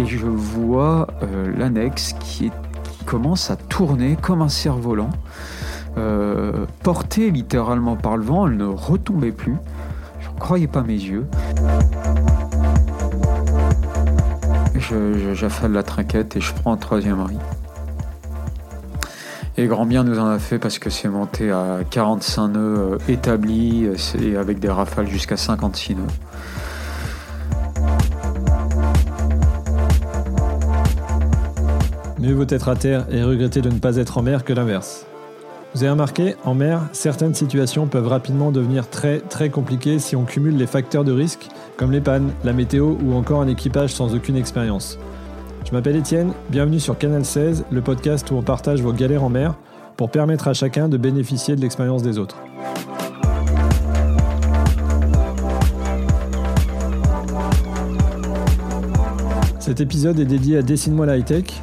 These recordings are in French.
et je vois euh, l'annexe qui, commence à tourner comme un cerf-volant, euh, portée littéralement par le vent, elle ne retombait plus. Je ne croyais pas mes yeux. J'affale la trinquette et je prends un troisième riz. Et grand bien nous en a fait parce que c'est monté à 45 nœuds euh, établis et avec des rafales jusqu'à 56 nœuds. Mieux vaut être à terre et regretter de ne pas être en mer que l'inverse. Vous avez remarqué, en mer, certaines situations peuvent rapidement devenir très très compliquées si on cumule les facteurs de risque, comme les pannes, la météo ou encore un équipage sans aucune expérience. Je m'appelle Étienne, bienvenue sur Canal 16, le podcast où on partage vos galères en mer pour permettre à chacun de bénéficier de l'expérience des autres. Cet épisode est dédié à Dessine-moi la high-tech.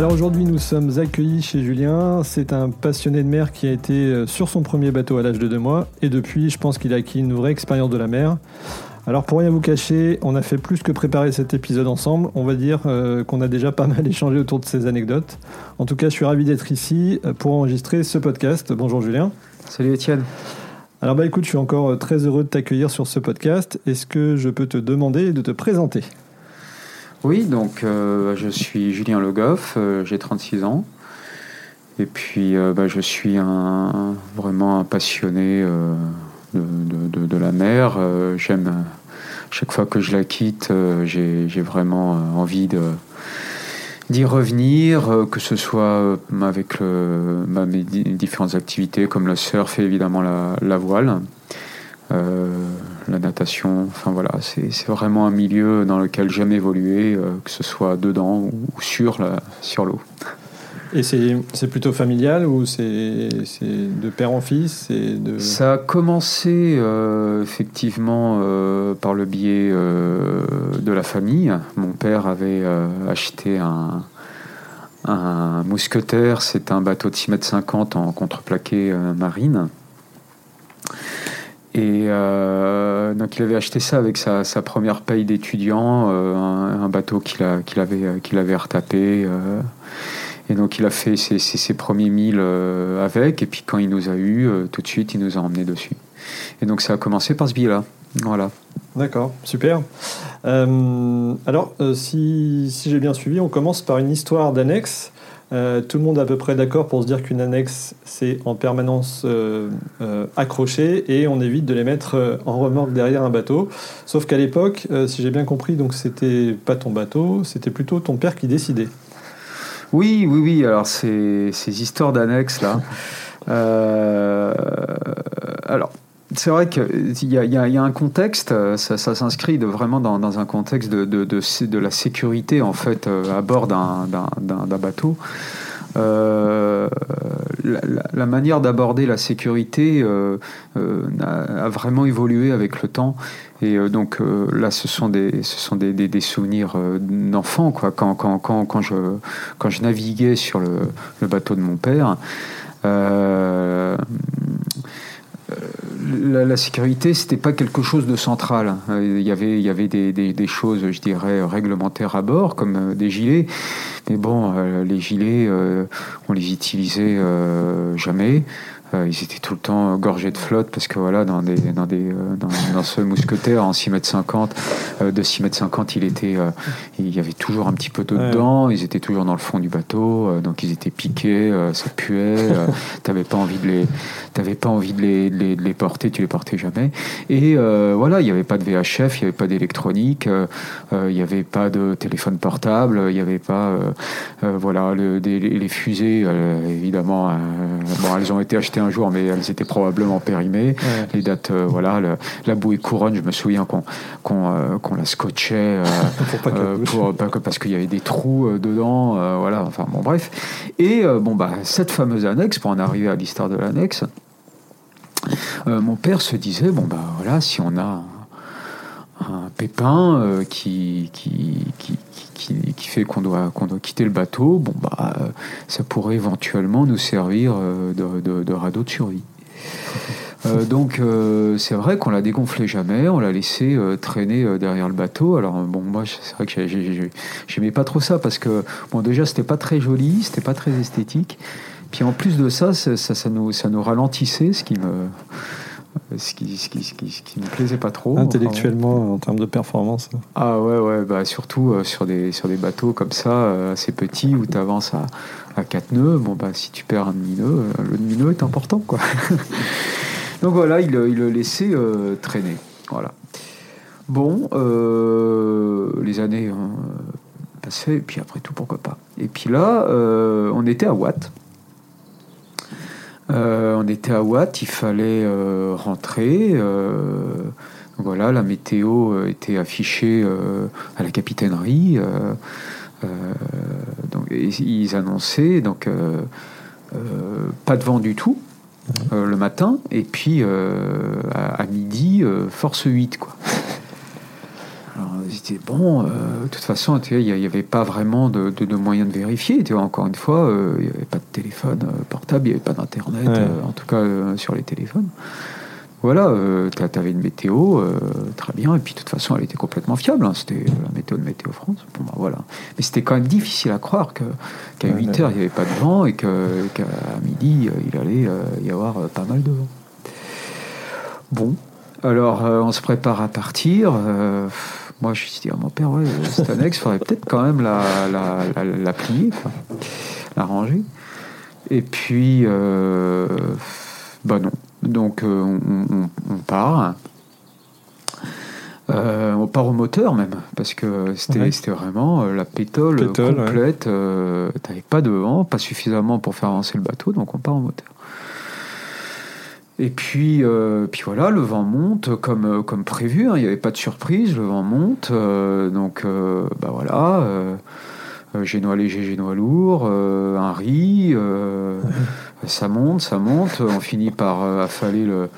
Alors aujourd'hui, nous sommes accueillis chez Julien. C'est un passionné de mer qui a été euh, sur son premier bateau à l'âge de deux mois. Et depuis, je pense qu'il a acquis une vraie expérience de la mer. Alors pour rien vous cacher, on a fait plus que préparer cet épisode ensemble. On va dire euh, qu'on a déjà pas mal échangé autour de ces anecdotes. En tout cas, je suis ravi d'être ici euh, pour enregistrer ce podcast. Bonjour Julien. Salut Étienne. Alors bah écoute, je suis encore très heureux de t'accueillir sur ce podcast. Est-ce que je peux te demander de te présenter? Oui, donc je suis Julien Le Goff, j'ai 36 ans. Et puis bah, je suis un, vraiment un passionné de, la mer. Euh, j'aime, chaque fois que je la quitte, euh, j'ai vraiment euh, envie d'y revenir, que ce soit avec mes différentes activités comme le surf et évidemment la voile, la natation. Enfin voilà, c'est vraiment un milieu dans lequel j'aime évoluer, que ce soit dedans ou sur l'eau. Sur et c'est plutôt familial ou c'est de père en fils de... Ça a commencé euh, effectivement euh, par le biais euh, de la famille. Mon père avait acheté un, un mousquetaire, c'est un bateau de 6 mètres 50 en contreplaqué marine. Et donc il avait acheté ça avec sa, sa première paye d'étudiant, un, un, bateau qu'il avait, qu'il avait retapé. Et donc il a fait ses, premiers milles euh, avec, et puis quand il nous a eu, euh, tout de suite, il nous a emmenés dessus. Et donc ça a commencé par ce billet-là. Voilà. D'accord, super. Euh, alors, si, si j'ai bien suivi, on commence par une histoire d'annexe. Tout le monde est à peu près d'accord pour se dire qu'une annexe, c'est en permanence accroché et on évite de les mettre en remorque derrière un bateau. Sauf qu'à l'époque, si j'ai bien compris, donc c'était pas ton bateau, c'était plutôt ton père qui décidait. Oui, oui, oui. Alors, ces, ces histoires d'annexes, là. Euh, alors. C'est vrai qu'il y, y, y, a un contexte, ça, ça s'inscrit vraiment dans, dans, un contexte de, de, de, de, la sécurité en fait euh, à bord d'un bateau. Euh, la, la, manière d'aborder la sécurité euh, euh, a, vraiment évolué avec le temps. Et euh, donc là, ce sont des, ce sont des, des, des souvenirs d'enfant. Quand, quand, quand, quand, je, quand je naviguais sur le, le bateau de mon père, la, sécurité, c'était pas quelque chose de central. Il y avait, il y avait des, des, choses, je dirais, réglementaires à bord, comme des gilets. Mais bon, euh, les gilets, euh, on les utilisait euh, jamais. Euh, ils étaient tout le temps gorgés de flotte parce que voilà, dans, des, dans, des, euh, dans, dans ce mousquetaire en 6 mètres 50, euh, de 6 mètres 50, il, était, il y avait toujours un petit peu d'eau ouais. dedans, ils étaient toujours dans le fond du bateau, donc ils étaient piqués, ça puait, t'avais pas envie de les, t'avais pas envie de les, de les, de les, porter, tu les portais jamais. Et voilà, il n'y avait pas de VHF, il n'y avait pas d'électronique, il n'y avait pas de téléphone portable, il n'y avait pas, voilà, le, des, les fusées, évidemment, bon, elles ont été achetées un jour, mais elles étaient probablement périmées. Les dates, voilà, la bouée couronne, je me souviens qu'on qu'on la scotchait pour parce qu'il y avait des trous dedans, voilà, enfin bon bref. Et bon bah cette fameuse annexe, pour en arriver à l'histoire de l'annexe, mon père se disait bon bah voilà, si on a un pépin qui, qui, qui, qui, fait qu'on doit, qu'on doit quitter le bateau, bon, bah, ça pourrait éventuellement nous servir euh, de, de, radeau de survie. Euh, donc euh, c'est vrai qu'on l'a dégonflé jamais, on l'a laissé traîner derrière le bateau. Alors bon moi c'est vrai que j'aimais pas trop ça parce que bon déjà c'était pas très joli, c'était pas très esthétique. Puis en plus de ça, ça, ça, nous, ça nous ralentissait, ce qui me ce qui, ce, qui, ce, qui, ce qui, me plaisait pas trop. Intellectuellement, en termes de performance Ah ouais, ouais, bah surtout euh, sur, des, sur des bateaux comme ça, euh, assez petits, où tu avances à, à 4 nœuds, bon bah si tu perds un demi-nœud, euh, le demi-nœud est important, quoi. Donc voilà, il, il le laissait traîner. Voilà. Bon, les années hein, passaient, et puis après tout, pourquoi pas. Et puis là, on était à Watt. Euh, on était à Watt, il fallait euh, rentrer. Euh, voilà, la météo était affichée à la capitainerie. donc, ils annonçaient donc pas de vent du tout le matin, et puis à, midi, force 8. Quoi bon, euh, de toute façon, il n'y avait pas vraiment de, moyens de vérifier. Tu vois, encore une fois, euh, il n'y avait pas de téléphone euh, portable, il n'y avait pas d'internet, en tout cas sur les téléphones. Voilà, tu avais une météo, très bien, et puis de toute façon, elle était complètement fiable. Hein, c'était la météo de Météo France. Bon, bah, voilà. Mais c'était quand même difficile à croire qu'à 8 heures, il n'y avait pas de vent et qu'à midi, il allait y avoir pas mal de vent. Bon, alors on se prépare à partir. Moi, je me suis dit, à mon père, ouais, cette annexe, il faudrait peut-être quand même la, la, la, plier, quoi, la ranger. Et puis, euh, bah non. Donc, euh, on, part. Euh, on part au moteur même, parce que c'était vraiment la pétole, complète. Ouais. T'avais pas de vent, pas suffisamment pour faire avancer le bateau, donc on part au moteur. Et puis, euh, puis voilà, le vent monte comme, euh, comme prévu, hein. il n'y avait pas de surprise, le vent monte, euh, donc bah voilà, génois léger, génois lourd, un riz, ça monte, ça monte, on finit par affaler le,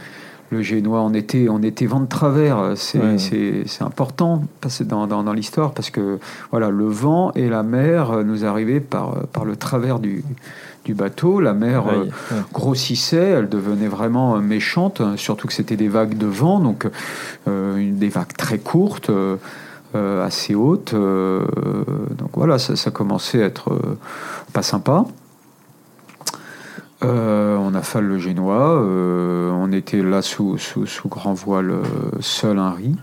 le génois on était, on était vent de travers. C'est important dans, dans, dans l'histoire parce que voilà, le vent et la mer nous arrivaient par, par le travers du, du bateau. La mer euh, grossissait, elle devenait vraiment euh, méchante, hein, surtout que c'était des vagues de vent, donc euh, des vagues très courtes. assez hautes. donc voilà, ça, commençait à être pas sympa. On a fait le génois, on était là sous, sous, grand voile seul un riz.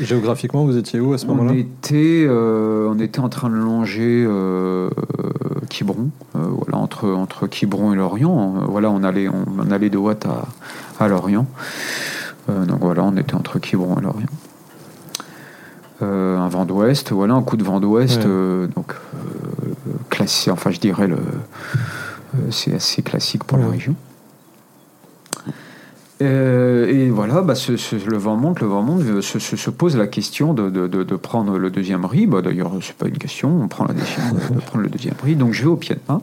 Géographiquement, vous étiez où à ce moment-là? on était, on était en train de longer Quiberon, euh, voilà, entre, entre Quiberon et Lorient. Euh, voilà, on allait, on, allait de Watt à, à Lorient. Euh, donc voilà, on était entre Quiberon et Lorient. un vent d'ouest, voilà, un coup de vent d'ouest, donc classique, enfin je dirais le, c'est assez classique pour la région. Euh, et voilà, bah, le vent monte, le vent monte, euh, se, se, pose la question de, de, de, prendre le deuxième riz. Bah, D'ailleurs, c'est pas une question, on prend la décision de, prendre le deuxième riz. Donc je vais au pied de main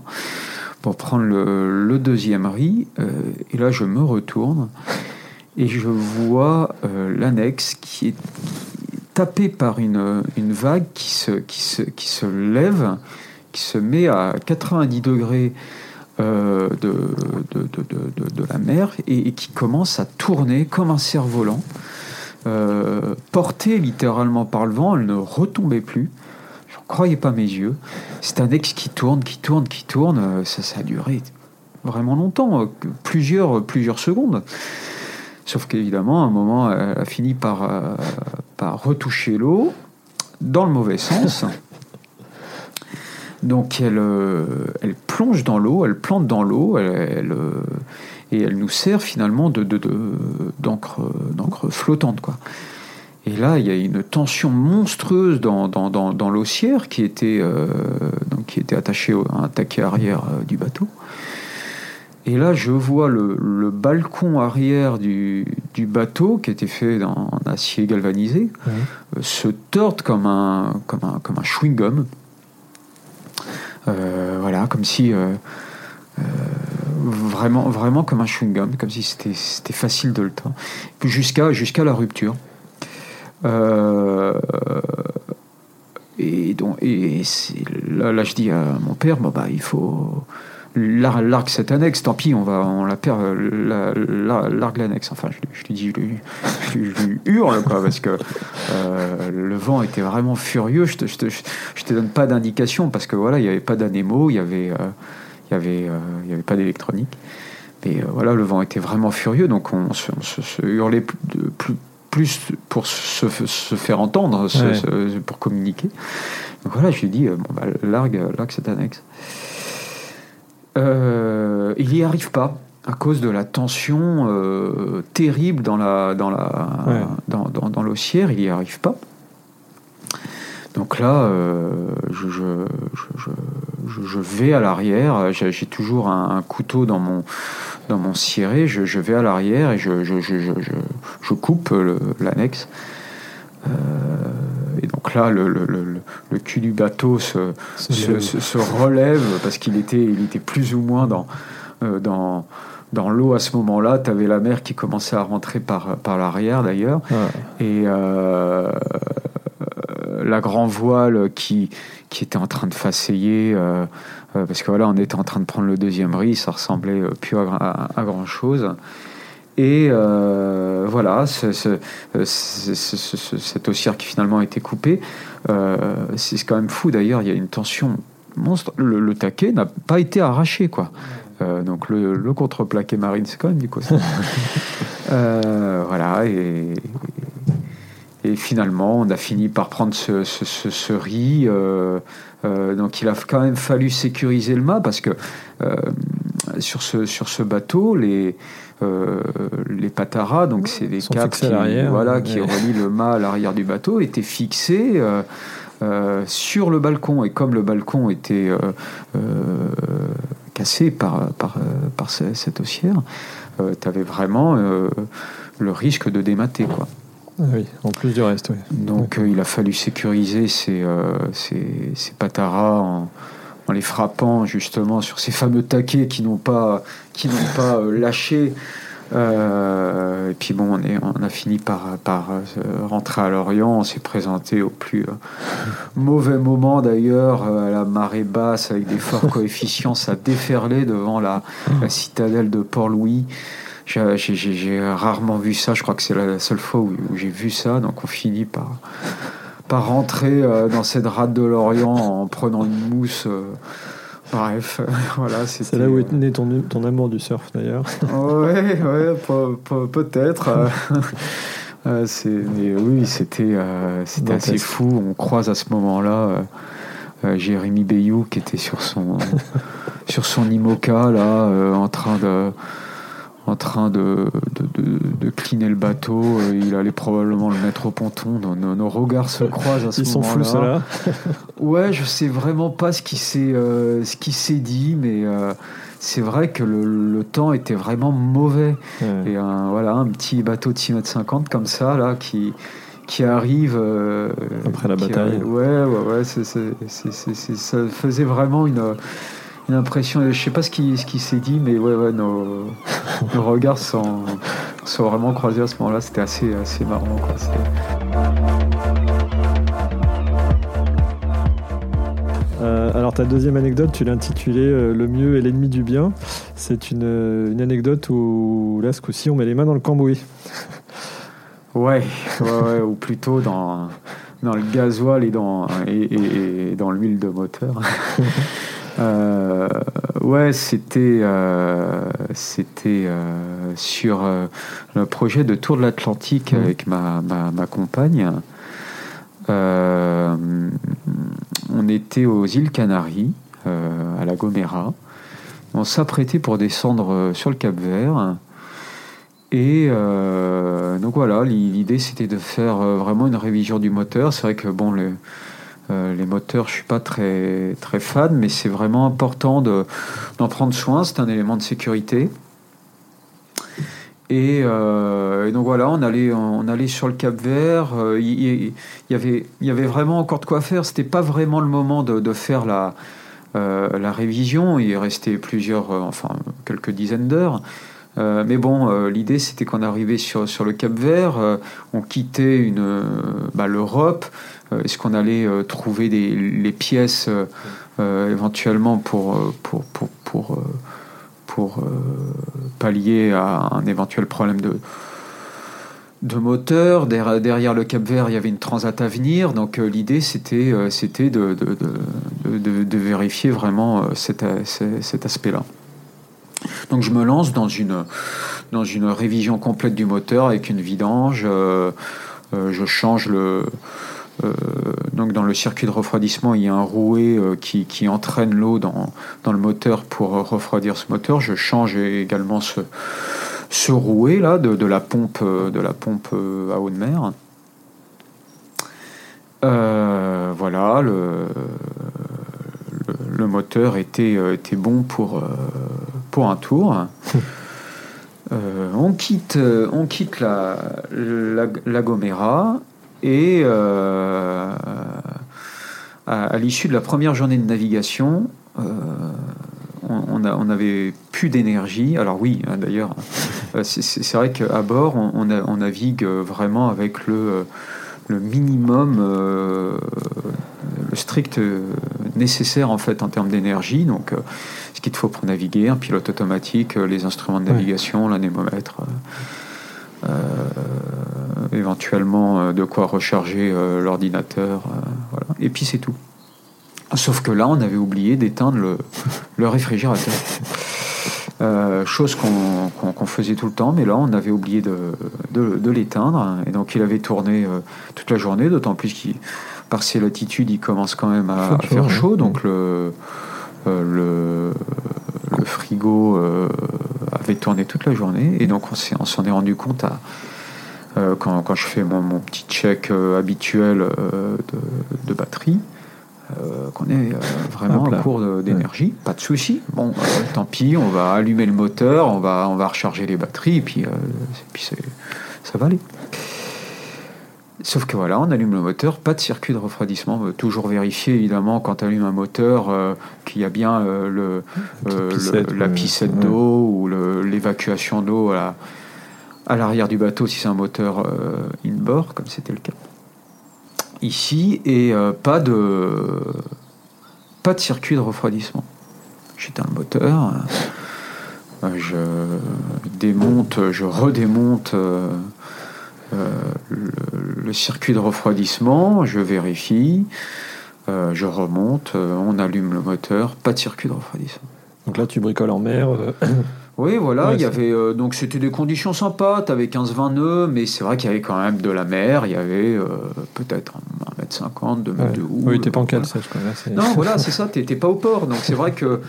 pour prendre le, le deuxième riz. Euh, et là, je me retourne et je vois l'annexe qui est tapée par une, une vague qui se, qui, se, qui se lève, qui se met à 90 degrés euh, de, de, de, la mer et, qui commence à tourner comme un cerf-volant, euh, portée littéralement par le vent, elle ne retombait plus. Je croyais pas mes yeux. C'est un ex qui tourne, qui tourne, qui tourne. Euh, ça, ça a duré vraiment longtemps, plusieurs, plusieurs secondes. Sauf qu'évidemment, à un moment, elle a fini par, par retoucher l'eau dans le mauvais sens. Donc elle, euh, elle plonge dans l'eau, elle plante dans l'eau, elle, euh, et elle nous sert finalement de, d'encre, d'encre flottante. Quoi. Et là, il y a une tension monstrueuse dans, dans, dans, l'ossière qui était, euh, donc, qui était attachée à un taquet arrière du bateau. Et là, je vois le, balcon arrière du, bateau, qui était fait en, acier galvanisé, se tordre comme un, comme un, comme un chewing-gum. Voilà, comme si vraiment, vraiment comme un chewing-gum, comme si c'était facile de le temps, jusqu'à jusqu'à la rupture. Euh, et donc, et là, là, je dis à mon père, bah, il faut l'arc cette annexe, tant pis, on va, on la perd, l'arc l'annexe. Enfin, je, lui dis, je lui, hurle, quoi, parce que euh, le vent était vraiment furieux. Je te, je te, je te donne pas d'indication, parce que voilà, il n'y avait pas d'anémo, il y avait, euh, il y avait, il y avait pas d'électronique. Mais voilà, le vent était vraiment furieux, donc on, se, hurlait plus, plus plus pour se, faire entendre, pour communiquer. Donc voilà, je lui ai dit, euh, bon, bah, largue, largue cette annexe. Euh, il n'y arrive pas à cause de la tension euh, terrible dans la dans la dans, dans, l'ossière, il n'y arrive pas. Donc là, je, je, je, vais à l'arrière. J'ai toujours un, couteau dans mon dans mon ciré, je, vais à l'arrière et je, je coupe l'annexe. Euh, et donc là, le, le, le, cul du bateau se, se, se, relève parce qu'il était, il était plus ou moins dans, euh, dans, dans l'eau à ce moment-là. Tu avais la mer qui commençait à rentrer par, par l'arrière d'ailleurs. Et euh, la grand voile qui, qui était en train de faceiller. Euh, parce que voilà, on était en train de prendre le deuxième riz, ça ressemblait plus à, grand chose. Et euh, voilà, ce, cette haussière qui finalement a été coupée, c'est quand même fou d'ailleurs, il y a une tension monstre. Le, taquet n'a pas été arraché, quoi. donc le, le contreplaqué marine, c'est quand même du coup. voilà, et, et finalement, on a fini par prendre ce, ce, ce riz. Euh, donc il a quand même fallu sécuriser le mât parce que euh, sur, ce, sur ce bateau, les, euh, les pataras, donc c'est des câbles qui, voilà, qui relient le mât à l'arrière du bateau, étaient fixés. sur le balcon et comme le balcon était cassé par, par, par cette haussière, tu avais vraiment le risque de démater. Quoi. Ah oui, en plus du reste, oui. Donc euh, il a fallu sécuriser ces, euh, ces, ces pataras en, en, les frappant justement sur ces fameux taquets qui n'ont pas, qui n'ont pas euh, lâché. et puis bon, on, est, on a fini par, par rentrer à Lorient. On s'est présenté au plus mauvais moment d'ailleurs, à la marée basse avec des forts coefficients. Ça déferlait devant la, la citadelle de Port-Louis. J'ai rarement vu ça, je crois que c'est la seule fois où, j'ai vu ça, donc on finit par, par rentrer euh, dans cette rade de l'Orient en prenant une mousse. Euh, bref, voilà. C'est là où est né ton, ton amour du surf d'ailleurs. ouais, ouais, peut-être. Euh, mais oui, c'était c'était assez fou. On croise à ce moment-là Jérémy Bayou qui était sur son, sur son IMOCA, là, en train de en train de, de, de, cleaner le bateau. Euh, il allait probablement le mettre au ponton. Nos, nos, regards se croisent à ce moment-là. Ils sont flous, là. Ouais, je sais vraiment pas ce qui s'est euh, ce qui s'est dit, mais euh, c'est vrai que le, le, temps était vraiment mauvais. Et un, voilà, un petit bateau de 6 mètres 50 comme ça, là, qui qui arrive après la bataille. ouais, ouais, ouais, ça faisait vraiment une une impression, je sais pas ce qui, ce qui s'est dit, mais ouais, ouais nos, nos regards sont, sont, vraiment croisés à ce moment-là. C'était assez, assez marrant. Quoi. Euh, alors ta deuxième anecdote, tu l'as intitulée euh, Le mieux est l'ennemi du bien. C'est une, une, anecdote où là, ce coup-ci, on met les mains dans le cambouis. ouais, ouais, ouais ou plutôt dans, dans le gasoil et dans, et, et dans l'huile de moteur. Euh, ouais, c'était euh, c'était euh, sur le projet de Tour de l'Atlantique mmh. avec ma, ma, ma compagne. On était aux îles Canaries, à la Gomera. On s'apprêtait pour descendre sur le Cap Vert. Et donc voilà, l'idée c'était de faire vraiment une révision du moteur. C'est vrai que bon, le, les moteurs, je suis pas très, très fan, mais c'est vraiment important d'en prendre soin. C'est un élément de sécurité. Et, donc voilà, on allait, on allait sur le Cap Vert. Il y, avait, il y avait vraiment encore de quoi faire. C'était pas vraiment le moment de, faire la, la révision. Il restait plusieurs, enfin quelques dizaines d'heures. Euh, mais bon, euh, l'idée c'était qu'on arrivait sur, sur le Cap Vert, euh, on quittait une, bah, l'Europe. Est-ce qu'on allait trouver des, les pièces éventuellement pour, pour, pour, pour, pour pallier à un éventuel problème de, de moteur. Derrière, le Cap Vert, il y avait une transat à venir. Donc l'idée, c'était, c'était de, de, de, vérifier vraiment cet, cet aspect-là. Donc je me lance dans une, dans une révision complète du moteur avec une vidange. Euh, euh, je change le... Euh, donc dans le circuit de refroidissement, il y a un rouet qui, qui, entraîne l'eau dans, dans, le moteur pour refroidir ce moteur. Je change également ce, ce rouet là de, de, la pompe de la pompe à eau de mer. voilà, le, le, moteur était, était bon pour, pour un tour. Euh, on quitte, on quitte la, la, Gomera et euh, à, l'issue de la première journée de navigation, euh, on, a, on avait plus d'énergie. Alors oui, hein, d'ailleurs, c'est vrai qu'à bord, on, on, navigue vraiment avec le, le minimum, le strict nécessaire en fait en termes d'énergie. Donc ce qu'il te faut pour naviguer, un pilote automatique, euh, les instruments de navigation, l'anémomètre, euh, euh, éventuellement de quoi recharger l'ordinateur, voilà. et puis c'est tout. Sauf que là, on avait oublié d'éteindre le, le réfrigérateur. chose qu'on faisait tout le temps, mais là on avait oublié de, de, l'éteindre, et donc il avait tourné toute la journée, d'autant plus qu'il, par ses latitudes, il commence quand même à, faire chaud, donc le, euh, le, le, frigo euh, avait tourné toute la journée et donc on s'en est rendu compte à, euh, quand, quand, je fais mon, mon petit check habituel de, de, batterie. qu'on est vraiment en cours d'énergie, pas de souci. Bon, tant pis, on va allumer le moteur, on va, on va recharger les batteries, et puis, et puis ça va aller. Sauf que voilà, on allume le moteur, pas de circuit de refroidissement. toujours vérifier évidemment quand on allume un moteur euh, qu'il y a bien euh, le, euh, la piscette d'eau ou l'évacuation d'eau à, l'arrière du bateau si c'est un moteur in-bord, comme c'était le cas ici, et pas, de, pas de circuit de refroidissement. J'éteins le moteur, je démonte, je redémonte euh, le, circuit de refroidissement, je vérifie, euh, je remonte, euh, on allume le moteur, pas de circuit de refroidissement. Donc là, tu bricoles en mer. Oui, voilà, il y avait donc c'était des conditions sympas. Tu avais 15-20 nœuds, mais c'est vrai qu'il y avait quand même de la mer. Il y avait peut-être 1m50, 2 mètres de haut. Oui, t'es pas en cale sèche. Non, voilà, c'est ça. T'es pas au port, donc c'est vrai que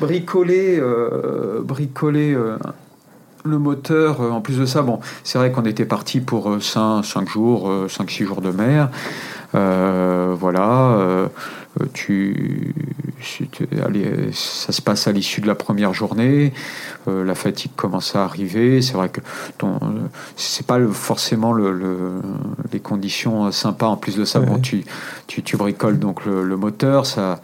bricoler, bricoler le moteur, euh, en plus de ça, bon, c'est vrai qu'on était parti pour 5, 5 jours, 5-6 euh, jours de mer. Euh, voilà, tu, allez, ça se passe à l'issue de la première journée, la fatigue commence à arriver. C'est vrai que ton, c'est pas forcément le, les conditions sympas. En plus de ça, bon, tu, tu, tu, bricoles donc le moteur, ça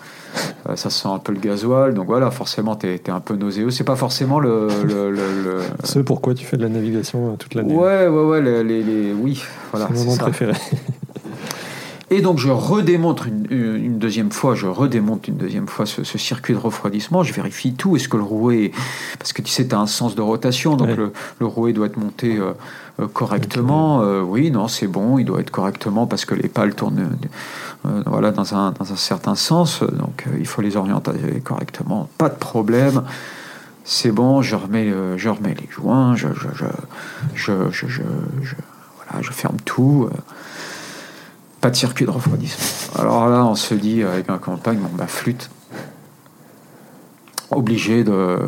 euh, ça sent un peu le gasoil, donc voilà, forcément, tu es, un peu nauséeux. C'est pas forcément le. le, pourquoi tu fais de la navigation euh, toute l'année. Ouais, ouais, ouais, les, les, oui, voilà. C'est mon moment préféré. Et donc je redémonte une, deuxième fois, je redémonte une deuxième fois ce, circuit de refroidissement, je vérifie tout, est-ce que le rouet, parce que tu sais, tu as un sens de rotation, donc le, le, rouet doit être monté euh, correctement, oui, non, c'est bon, il doit être correctement parce que les pales tournent euh, voilà, dans un, dans un certain sens. Donc euh, il faut les orienter correctement. Pas de problème. C'est bon, je remets, euh, je remets les joints, je, je, je, je, voilà, je ferme tout. Pas de circuit de refroidissement. Alors là, on se dit avec un campagne, bon, bah, flûte. Obligé de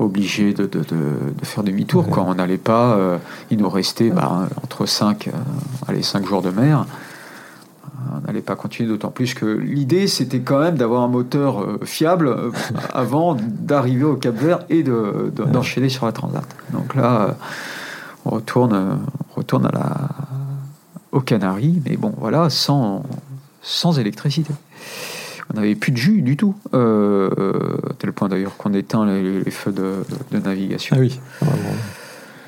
obligé de, de, de, faire demi-tour. Quand on n'allait pas, il nous restait bah, entre 5, allez, 5 jours de mer n'allait pas continuer, d'autant plus que l'idée, c'était quand même d'avoir un moteur fiable avant d'arriver au Cap Vert et d'enchaîner de, sur la Transat. Donc là, on retourne, retourne à la, aux Canaries, mais bon, voilà, sans, sans électricité. On n'avait plus de jus du tout, euh, à tel point d'ailleurs qu'on éteint les, feux de, navigation. Ah oui.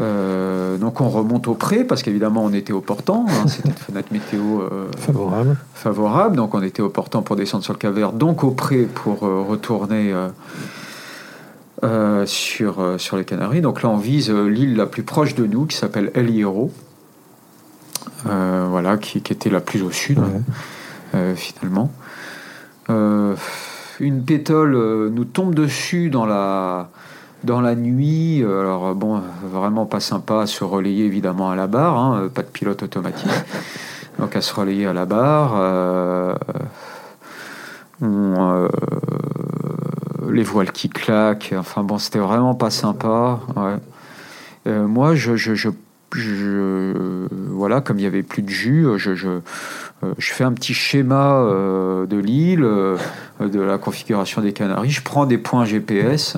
Euh, donc on remonte au pré parce qu'évidemment on était au portant, hein, c'était une fenêtre météo euh, favorable. favorable, donc on était au portant pour descendre sur le Cavert, donc au pré pour retourner sur, sur les Canaries. Donc là on vise l'île la plus proche de nous qui s'appelle El Hierro, voilà, qui, était la plus au sud finalement. Euh, une pétole euh, nous tombe dessus dans la, dans la nuit. Alors bon, vraiment pas sympa à se relayer évidemment à la barre, hein, pas de pilote automatique. Donc à se relayer à la barre. Euh, les voiles qui claquent. Enfin bon, c'était vraiment pas sympa. moi, je, je, je, voilà, comme il y avait plus de jus, je, euh, fais un petit schéma euh, de l'île, euh, de la configuration des Canaries. Je prends des points GPS.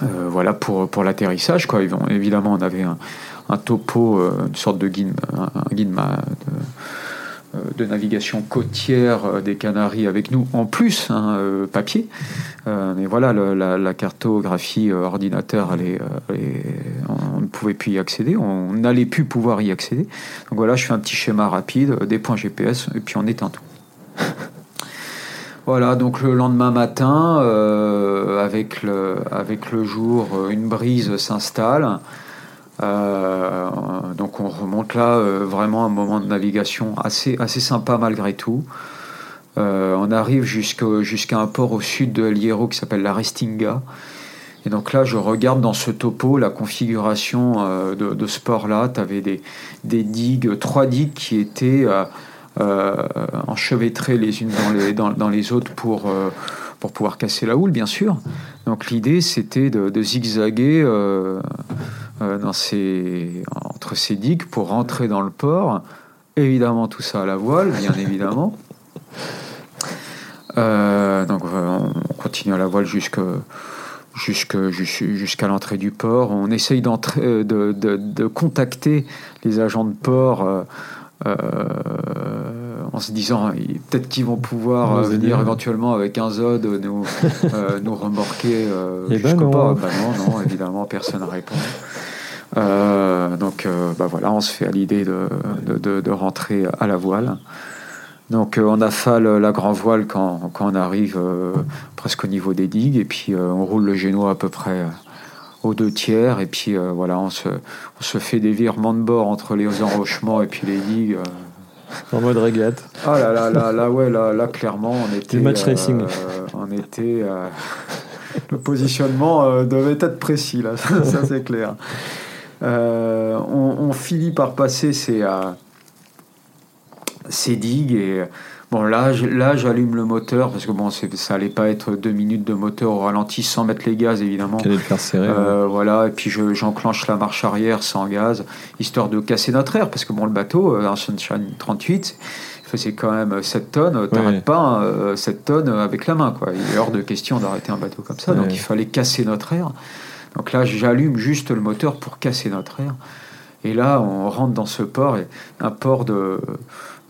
voilà pour, l'atterrissage. Quoi. Évidemment, on avait un, topo, une sorte de guide, un, guide de navigation côtière euh, des Canaries avec nous, en plus, hein, euh, papier. mais voilà, la, cartographie ordinateur, on ne pouvait plus y accéder, on n'allait plus pouvoir y accéder. Donc voilà, je fais un petit schéma rapide, des points GPS, et puis on éteint tout. Voilà, donc le lendemain matin, avec, avec le jour, une brise s'installe. Euh, donc on remonte là euh, vraiment un moment de navigation assez, assez sympa malgré tout. Euh, on arrive jusqu'à un port au sud de Hierro qui s'appelle la Restinga. Et donc là, je regarde dans ce topo la configuration de, ce port-là. Tu avais des, des, digues, trois digues qui étaient enchevêtrées les unes dans les, dans, dans les autres pour, pour pouvoir casser la houle, bien sûr. Donc l'idée, c'était de, zigzaguer dans ces, entre ces digues pour rentrer dans le port. Évidemment, tout ça à la voile, bien évidemment. Euh, donc, euh, on continue à la voile jusqu'à jusqu'à l'entrée du port. On essaye de, de, de, contacter les agents de port en se disant peut-être qu'ils vont pouvoir venir éventuellement avec un Zod nous, nous remorquer. Et eh ben non. Pas. Bah non, non, évidemment, personne ne répond. Euh, donc euh, bah voilà, on se fait à l'idée de, de, de, rentrer à la voile. Donc euh, on affale la grand voile quand, quand on arrive presque au niveau des digues et puis on roule le génois à peu près aux deux tiers et puis voilà on se, on se, fait des virements de bord entre les enrochements et puis les digues. En mode régate. Ah là là là là ouais là, là clairement on était. Du match racing. on était. le positionnement devait être précis là, ça c'est clair. Euh, on, finit par passer ces, euh, ces digues et bon là, là j'allume le moteur parce que bon ça allait pas être deux minutes de moteur au ralenti sans mettre les gaz évidemment. le faire serrer. Euh, voilà et puis j'enclenche la marche arrière sans gaz histoire de casser notre air parce que bon le bateau un Sunshine 38 c'est quand même 7 tonnes, t'arrêtes pas 7 tonnes avec la main. Quoi. Il est hors de question d'arrêter un bateau comme ça, donc il fallait casser notre air. Donc là, j'allume juste le moteur pour casser notre air. Et là, on rentre dans ce port, un port de,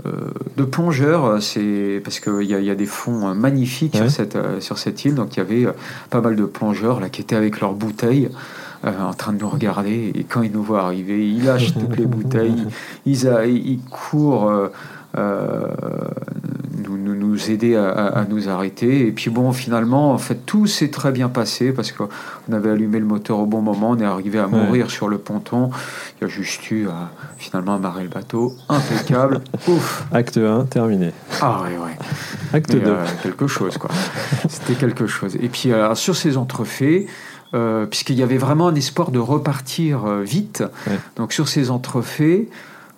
euh, de plongeurs, c'est parce qu'il y, y, a des fonds magnifiques sur, cette, euh, sur cette île. Donc il y avait euh, pas mal de plongeurs là, qui étaient avec leurs bouteilles. en train de nous regarder et quand ils nous voient arriver, ils lâchent toutes les bouteilles, ils, ils courent nous, nous, aider à, nous arrêter. Et puis bon, finalement, en fait, tout s'est très bien passé parce qu'on avait allumé le moteur au bon moment, on est arrivé à mourir sur le ponton. Il y a juste eu finalement amarrer le bateau. Impeccable. Ouf. Acte 1, terminé. Ah ouais, ouais. Acte 2. Euh, quelque chose, quoi. C'était quelque chose. Et puis sur ces entrefaits, euh, puisqu'il y avait vraiment un espoir de repartir euh, vite. Donc sur ces entrefaits,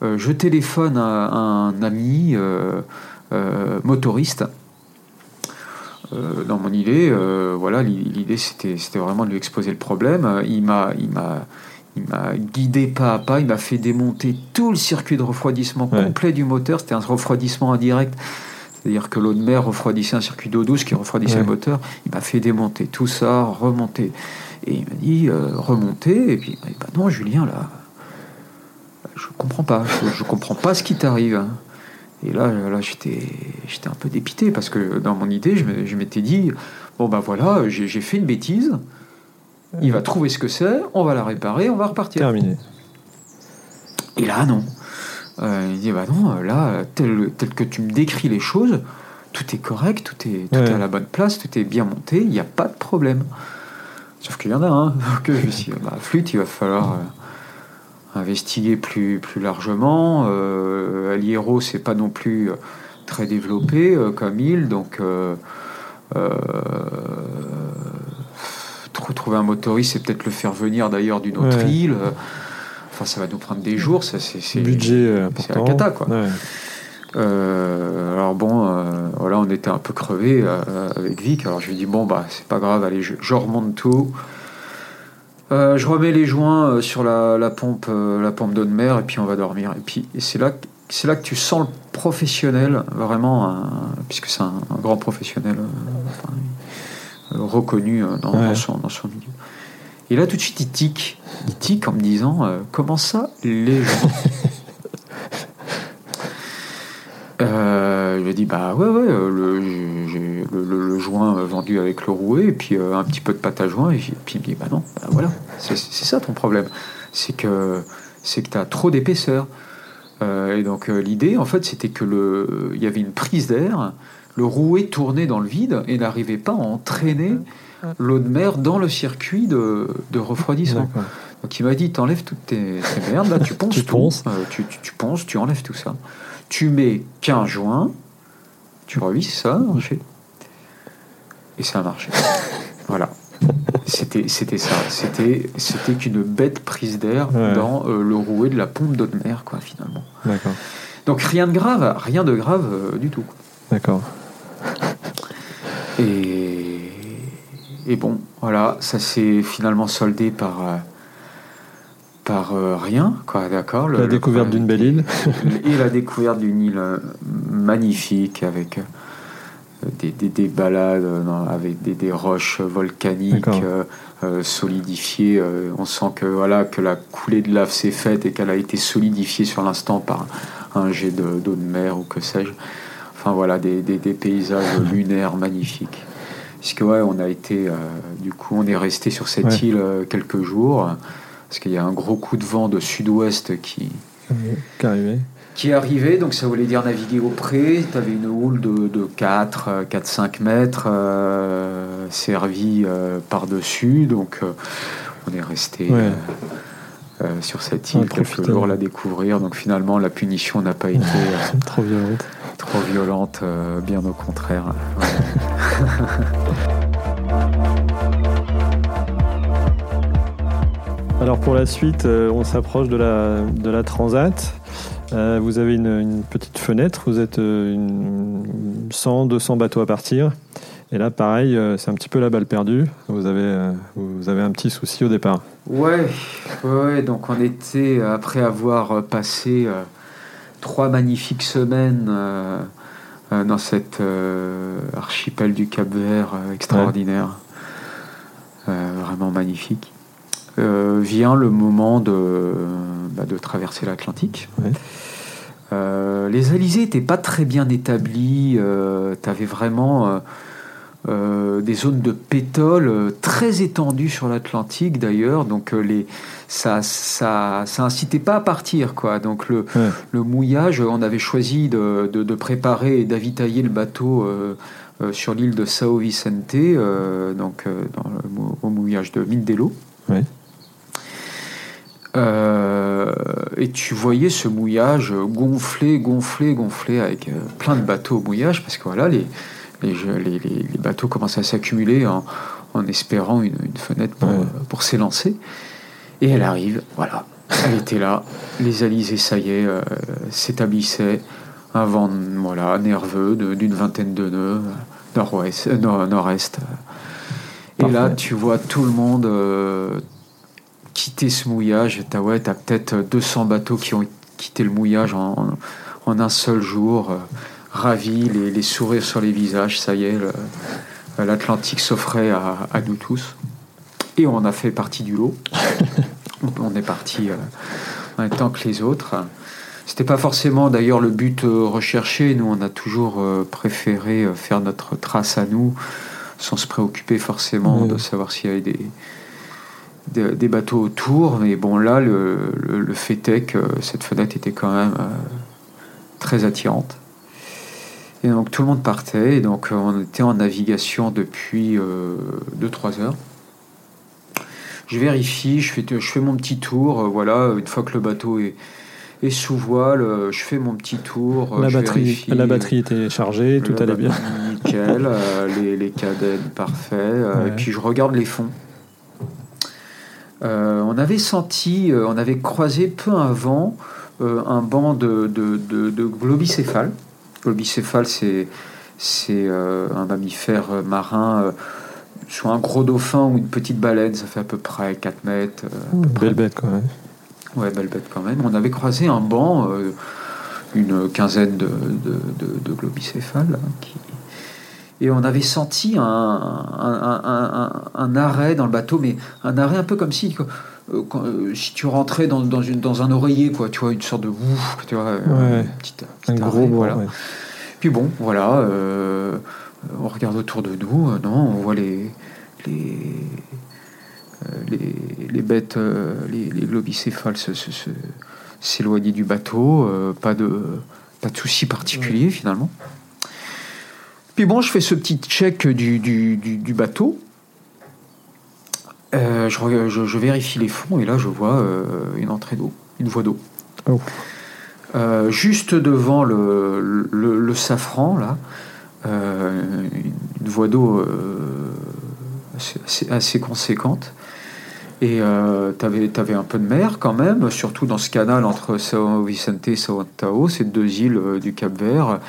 je téléphone à, à un ami euh, motoriste. Euh, dans mon idée, euh, voilà, l'idée c'était, c'était vraiment de lui exposer le problème. Il m'a, il m'a, il m'a guidé pas à pas, il m'a fait démonter tout le circuit de refroidissement Ouais. complet du moteur. C'était un refroidissement indirect. C'est-à-dire que l'eau de mer refroidissait un circuit d'eau douce qui refroidissait Ouais. le moteur. Il m'a fait démonter tout ça, remonter. Et il m'a dit euh, remonter. Et puis il m'a dit bah non, Julien, là, je comprends pas. Je, je comprends pas ce qui t'arrive. hein. Et là, là j'étais, j'étais un peu dépité parce que dans mon idée, je, m'étais dit bon bah voilà, j'ai, fait une bêtise. Il va trouver ce que c'est, on va la réparer, on va repartir. Terminé. Et là, non. Euh, il dit, bah non, là, tel, tel que tu me décris les choses, tout est correct, tout est, tout Ouais. est à la bonne place, tout est bien monté, il n'y a pas de problème. Sauf qu'il y en a un. Donc je me suis dit, bah, flûte, il va falloir euh, investiguer plus, plus largement. Euh, Aliero, c'est pas non plus euh, très développé euh, comme île, donc. euh, trou- trouver un motoriste, c'est peut-être le faire venir d'ailleurs d'une autre Ouais. île. Enfin, ça va nous prendre des jours. Ça, c'est, Budget c'est la cata, quoi. Ouais. Euh, alors bon, euh, voilà, on était un peu crevés euh, avec Vic. Alors je lui dis bon bah c'est pas grave, allez, je, je remonte tout. Euh, je remets les joints euh, sur la, la pompe, la pompe d'eau de mer et puis on va dormir. Et puis c'est là, que- c'est là que tu sens le professionnel vraiment, un- puisque c'est un, un grand professionnel euh, enfin, reconnu dans, Ouais. dans son, dans son milieu. Et là tout de suite il tique, il tique en me disant euh, comment ça les gens? Euh, je lui ai dit bah ouais ouais le, le, le- le joint euh, vendu avec le rouet et puis euh, un petit peu de pâte à joint et puis puis il me dit bah non bah voilà c'est ça ton problème c'est que c'est que t'as trop d'épaisseur Euh, et donc euh, l'idée en fait c'était que le il y avait une prise d'air le rouet tournait dans le vide et n'arrivait pas à entraîner l'eau de mer dans le circuit de, de refroidissement donc il m'a dit t'enlèves toutes tes, tes merdes, là tu ponces Tu tout. ponces. Euh, tu, tu, tu ponces, tu enlèves tout ça. Tu mets 15 joints, tu revis ça. Et ça a marché. voilà. C'était, c'était ça. C'était, c'était qu'une bête prise d'air Ouais. dans euh, le rouet de la pompe d'eau de mer, quoi, finalement. D'accord. Donc rien de grave, rien de grave euh, du tout. D'accord. Et, et bon, voilà, ça s'est finalement soldé par, euh, par euh, rien, quoi, d'accord. La le découverte d'une belle île. Et la découverte d'une île magnifique avec des, des, des balades euh, avec des, des roches volcaniques euh, euh, solidifiées. euh, on sent que, voilà, que la coulée de lave s'est faite et qu'elle a été solidifiée sur l'instant par un jet de- d'eau de, mer ou que sais-je. Enfin voilà, des, paysages lunaires magnifiques. Puisque ouais, on a été, du coup, on est resté sur cette Ouais. île quelques jours, parce qu'il y a un gros coup de vent de sud-ouest qui, Qui est arrivé. Qui est arrivé, donc ça voulait dire naviguer au pré. Tu avais une houle de, de 4, euh, 4-5 mètres euh, servie euh, par-dessus, donc euh, on est resté Ouais. euh, euh, sur cette île quelques jours, la découvrir. Donc finalement, la punition n'a pas été euh, Trop violente. trop violente, euh, bien au contraire. Ouais. Alors pour la suite, euh, on s'approche de la, de la Transat. Euh, vous avez une, une petite fenêtre, vous êtes euh, une 100, 200 bateaux à partir. Et là, pareil, euh, c'est un petit peu la balle perdue. Vous avez, euh, vous avez un petit souci au départ. Ouais, ouais, donc on était, après avoir euh, passé euh, trois magnifiques semaines euh, euh, dans cet euh, archipel du Cap Vert euh, extraordinaire, euh, vraiment magnifique, euh, vient le moment de, bah, de traverser l'Atlantique. Ouais. Euh, les alizés n'étaient pas très bien établis, tu avais vraiment... euh, euh, des zones de pétole euh, très étendues sur l'Atlantique d'ailleurs, donc euh, les, ça, ça, ça incitait pas à partir quoi. Donc le, Ouais. le mouillage, on avait choisi de, de- de préparer et d'avitailler le bateau euh, euh, sur l'île de Sao Vicente, euh, donc euh, dans le mou- au mouillage de Mindelo. Ouais. Euh, et tu voyais ce mouillage gonfler, gonfler, gonfler avec euh, plein de bateaux au mouillage parce que voilà, les, les, les, bateaux commençaient à s'accumuler en, en espérant une, une fenêtre pour, Ouais. euh, pour s'élancer. Et elle arrive, voilà, elle était là, les alizés, ça y est, euh, s'établissaient, un vent voilà, nerveux d'une vingtaine de nœuds, nord-ouest, nord- nord-est. Et là, tu vois tout le monde, euh, quitter ce mouillage. T'as ouais, as peut-être 200 bateaux qui ont quitté le mouillage en, en un seul jour. ravis, les, les, sourires sur les visages, ça y est, l'Atlantique s'offrait à, à, nous tous. Et on a fait partie du lot. on est parti en même temps que les autres. C'était pas forcément d'ailleurs le but recherché. Nous, on a toujours préféré faire notre trace à nous, sans se préoccuper forcément de savoir s'il y avait des, des, bateaux autour. Mais bon, là, le, le, fait est que cette fenêtre était quand même très attirante. Et donc tout le monde partait, et donc on était en navigation depuis 2-3 heures. Je vérifie, je fais, je fais mon petit tour, voilà, une fois que le bateau est, et sous voile, je fais mon petit tour. La, batterie, la batterie était chargée, tout allait bien. Nickel, les, les cadennes parfait. Et puis je regarde les fonds. Euh, on avait senti, on avait croisé peu avant un banc de, de, de, de globicéphales. Globicéphale, c'est un mammifère marin soit un gros dauphin ou une petite baleine, ça fait à peu près 4 mètres. belle bête quand même. Ouais, belle bête quand même. On avait croisé un banc, euh, une quinzaine de, de, de, globicéphales, hein, qui... et on avait senti un, un, un, arrêt dans le bateau, mais un arrêt un peu comme si, euh, euh, si tu rentrais dans, dans, une, dans un oreiller, quoi, tu vois, une sorte de ouf, tu vois, ouais. un, gros voilà. Puis bon, voilà, on regarde autour de nous, non, on voit les, les euh, les, les, bêtes, euh, les, les globicéphales s'éloigner du bateau, euh, pas de, pas de souci particulier finalement. Puis bon, je fais ce petit check du, du, du, bateau. je, je, vérifie les fonds et là je vois une entrée d'eau, une voie d'eau. Oh. juste devant le, le, le safran, là, une voie d'eau assez, assez, conséquente. Et euh, tu avais, un peu de mer quand même, surtout dans ce canal entre São Vicente et São Antao, ces deux îles euh, du Cap Vert,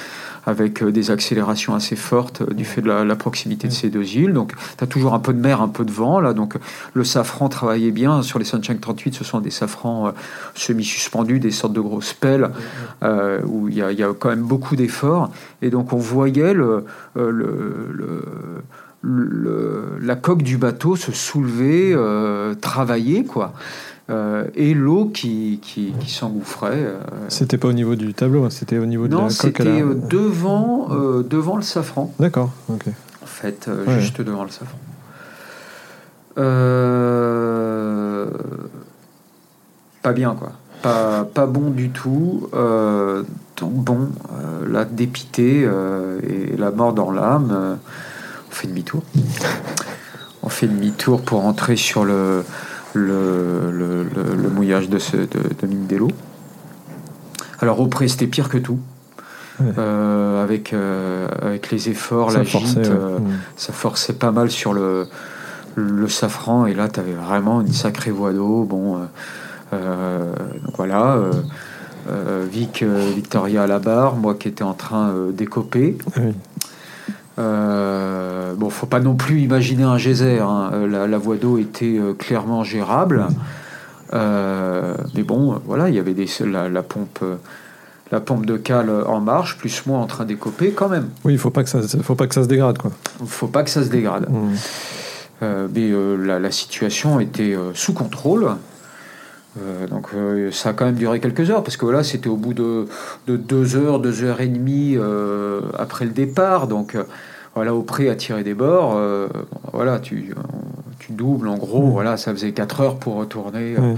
avec euh, des accélérations assez fortes euh, du fait de la, proximité de ces deux îles. Donc tu as toujours un peu de mer, un peu de vent. Là. Donc le safran travaillait bien. Sur les Sunshine 38, ce sont des safrans semi-suspendus, des sortes de grosses pelles, où il y, y, a quand même beaucoup d'efforts. Et donc on voyait le, le le, la coque du bateau se soulevait, euh, travailler, quoi. Euh, et l'eau qui, qui, qui s'engouffrait. Euh. C'était pas au niveau du tableau, hein, c'était au niveau de la coque. Non, c'était devant, devant le safran. D'accord, ok. En fait, juste devant le safran. pas bien, quoi. Pas, pas, bon du tout. donc bon, la dépité et la mort dans l'âme on fait demi-tour. On fait demi-tour pour entrer sur le, le, le, mouillage de, ce, de, de Mindelo. Alors au pré, c'était pire que tout. Euh, avec, euh, avec les efforts, la gîte, euh, ça forçait pas mal sur le, le safran. Et là, tu avais vraiment une sacrée voie d'eau. Bon, donc voilà. Vic, Victoria à la barre, moi qui étais en train d'écoper. Euh, bon, faut pas non plus imaginer un geyser. Hein. Euh, la, voie d'eau était euh, clairement gérable. Euh, mais bon, voilà, il y avait des, la, pompe, la pompe de cale en marche, plus moi en train d'écoper quand même. Oui, il faut pas que ça, faut pas que ça se dégrade, quoi. Faut pas que ça se dégrade. Mmh. mais la, situation était sous contrôle. Donc ça a quand même duré quelques heures parce que voilà c'était au bout de, de, deux heures, deux heures et demie après le départ. Donc voilà, au prix à tirer des bords, euh, voilà, tu, tu, doubles en gros, voilà, ça faisait 4 heures pour retourner. Euh,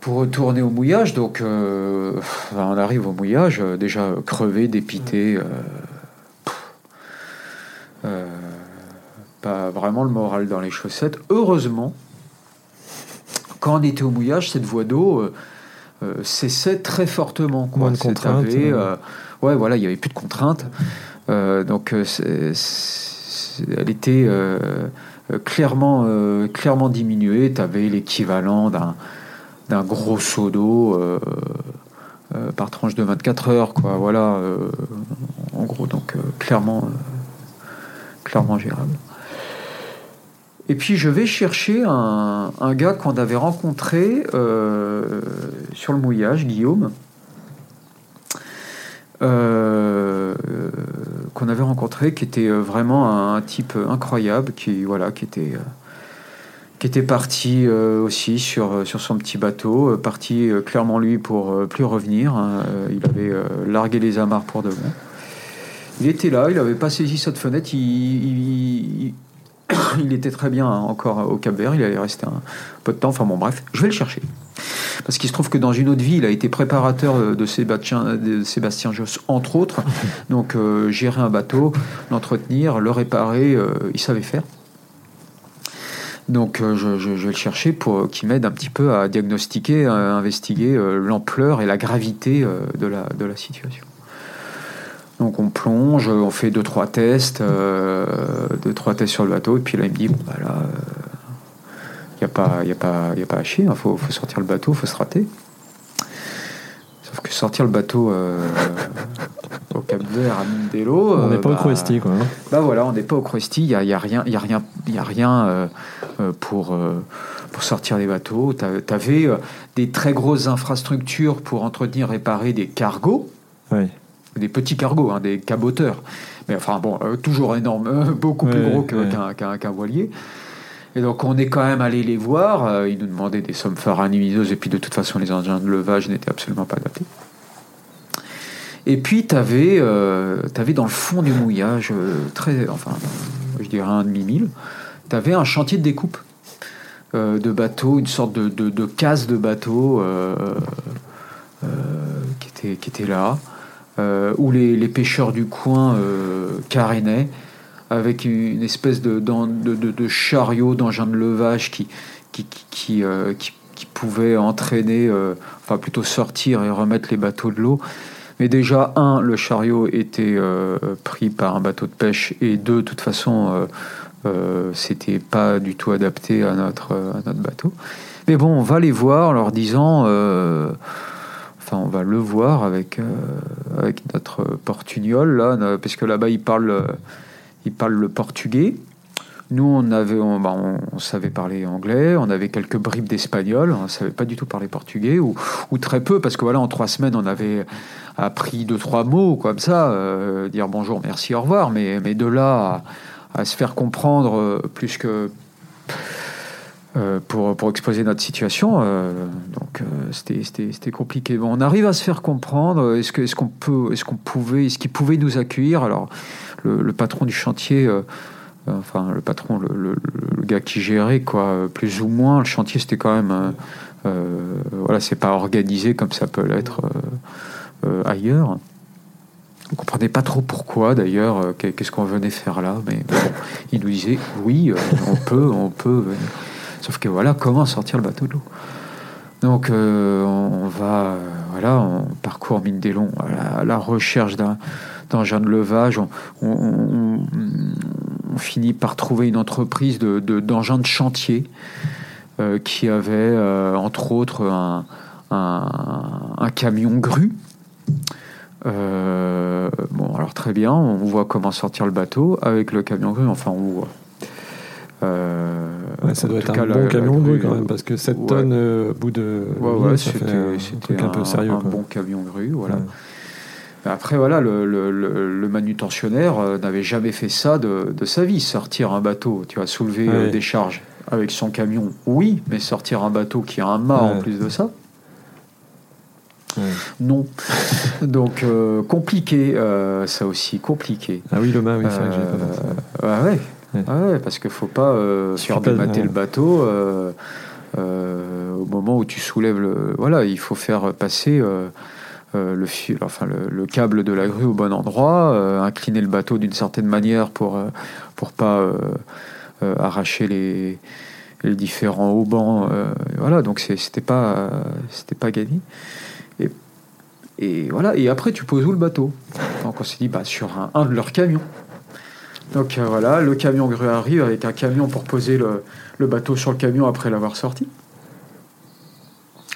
pour retourner au mouillage, donc euh, on arrive au mouillage, déjà crevé, dépité, pas vraiment le moral dans les chaussettes. Heureusement, quand on était au mouillage, cette voie d'eau cessait très fortement. Quoi. Moins de contraintes. ouais, voilà, il n'y avait plus de contraintes. Euh, donc, euh, elle était euh, clairement, clairement diminuée. Tu avais l'équivalent d'un gros seau d'eau par tranche de 24 heures, quoi. Voilà, en gros, donc clairement, clairement gérable. Et puis je vais chercher un, gars qu'on avait rencontré euh, sur le mouillage, Guillaume, euh, qu'on avait rencontré, qui était vraiment un, type incroyable, qui voilà, qui était qui était parti aussi sur, sur son petit bateau, parti clairement lui pour plus revenir. Hein. il avait largué les amarres pour de bon. Il était là, il n'avait pas saisi cette fenêtre, il, il était très bien encore au Cap Vert, il allait rester un peu de temps. Enfin bon, bref, je vais le chercher. Parce qu'il se trouve que dans une autre vie, il a été préparateur de Sébastien, de Sébastien Josse, entre autres. Donc, euh, gérer un bateau, l'entretenir, le réparer, euh, il savait faire. Donc, euh, je, vais le chercher pour qu'il m'aide un petit peu à diagnostiquer, à investiguer l'ampleur et la gravité de la, de la situation. Donc on plonge, on fait deux trois tests, euh, deux trois tests sur le bateau, et puis là il me dit bon bah là, il euh, n'y a pas, y a pas, y a pas à chier, il hein, faut, sortir le bateau, il faut se rater. Sauf que sortir le bateau euh, au Cap Vert à Mindelo, on n'est pas au Cruesti quoi. Hein. Bah voilà, on n'est pas au Cruesti, il y a, y a, rien, il y a rien, y a rien pour pour sortir les bateaux. Tu avais des très grosses infrastructures pour entretenir, réparer des cargos. Oui des petits cargos, hein, des caboteurs. Mais enfin, bon, euh, toujours énorme, euh, beaucoup plus gros qu'un voilier. Et donc, on est quand même allé les voir. Euh, ils nous demandaient des sommes faramineuses. Et puis, de toute façon, les engins de levage n'étaient absolument pas adaptés. Et puis, tu avais, avais, dans le fond du mouillage, très, enfin, je dirais un demi-mille, tu avais un chantier de découpe de bateaux, une sorte de, de, de case de bateau qui, était, qui était là. Euh, où les, pêcheurs du coin euh, carénaient avec une espèce de, chariot d'engin de levage qui, euh, pouvait entraîner, enfin plutôt sortir et remettre les bateaux de l'eau. Mais déjà, un, le chariot était pris par un bateau de pêche, et deux, de toute façon, c'était pas du tout adapté à notre bateau. Mais bon, on va les voir en leur disant on va le voir avec, euh, avec notre portugnol, là, parce que là-bas, il parle, euh, il parle le portugais. Nous, on, avait, bah, on, savait parler anglais, on avait quelques bribes d'espagnol, on ne savait pas du tout parler portugais, ou, ou, très peu, parce que voilà, en trois semaines, on avait appris deux, trois mots comme ça, euh, dire bonjour, merci, au revoir, mais, mais de là à se faire comprendre plus que euh, pour, pour, exposer notre situation. Euh, donc euh, c'était compliqué. Bon, on arrive à se faire comprendre. Est-ce qu'on est qu'on peut, est-ce qu'on pouvait, est-ce qu'il pouvait nous accueillir? Alors le, patron du chantier, enfin le patron, le, le, gars qui gérait quoi, plus ou moins le chantier, c'était quand même, voilà, c'est pas organisé comme ça peut l'être ailleurs. On comprenait pas trop pourquoi d'ailleurs, qu'est-ce qu'on venait faire là, mais, bon, il nous disait oui, on peut, on peut venir. Sauf que voilà, comment sortir le bateau de l'eau Donc euh, on, va, euh, voilà, on parcourt mine des longs à la, recherche d'un d'engins de levage. On, finit par trouver une entreprise de, d'engins de, chantier euh, qui avait, entre autres, un, un, camion grue. bon, alors très bien, on voit comment sortir le bateau avec le camion grue. Enfin, on voit. Ouais, ça doit être un bon camion grue quand même, parce que 7 tonnes euh, au bout de. Ouais, c'était un, peu sérieux. Un bon camion grue, voilà. Après, voilà, le, le, le manutentionnaire euh, n'avait jamais fait ça de, de, sa vie, sortir un bateau, tu vois, soulever euh, des charges avec son camion, oui, mais sortir un bateau qui a un mât en plus de ça, non. Donc, compliqué, ça aussi, compliqué. Ah oui, le mât, oui, c'est vrai que j'ai pas ouais. Ouais. parce qu'il ne faut pas euh, le bateau euh, euh, au moment où tu soulèves le. Voilà, il faut faire passer euh, le, fil, enfin, le, câble de la grue au bon endroit, incliner le bateau d'une certaine manière pour ne pour pas arracher les, les, différents haubans. voilà, donc c'était pas, c'était pas gagné. Et, et, voilà, et après, tu poses où le bateau? Donc on s'est dit, bah, sur un, un de leurs camions. Donc euh, voilà, le camion grue arrive avec un camion pour poser le, bateau sur le camion après l'avoir sorti.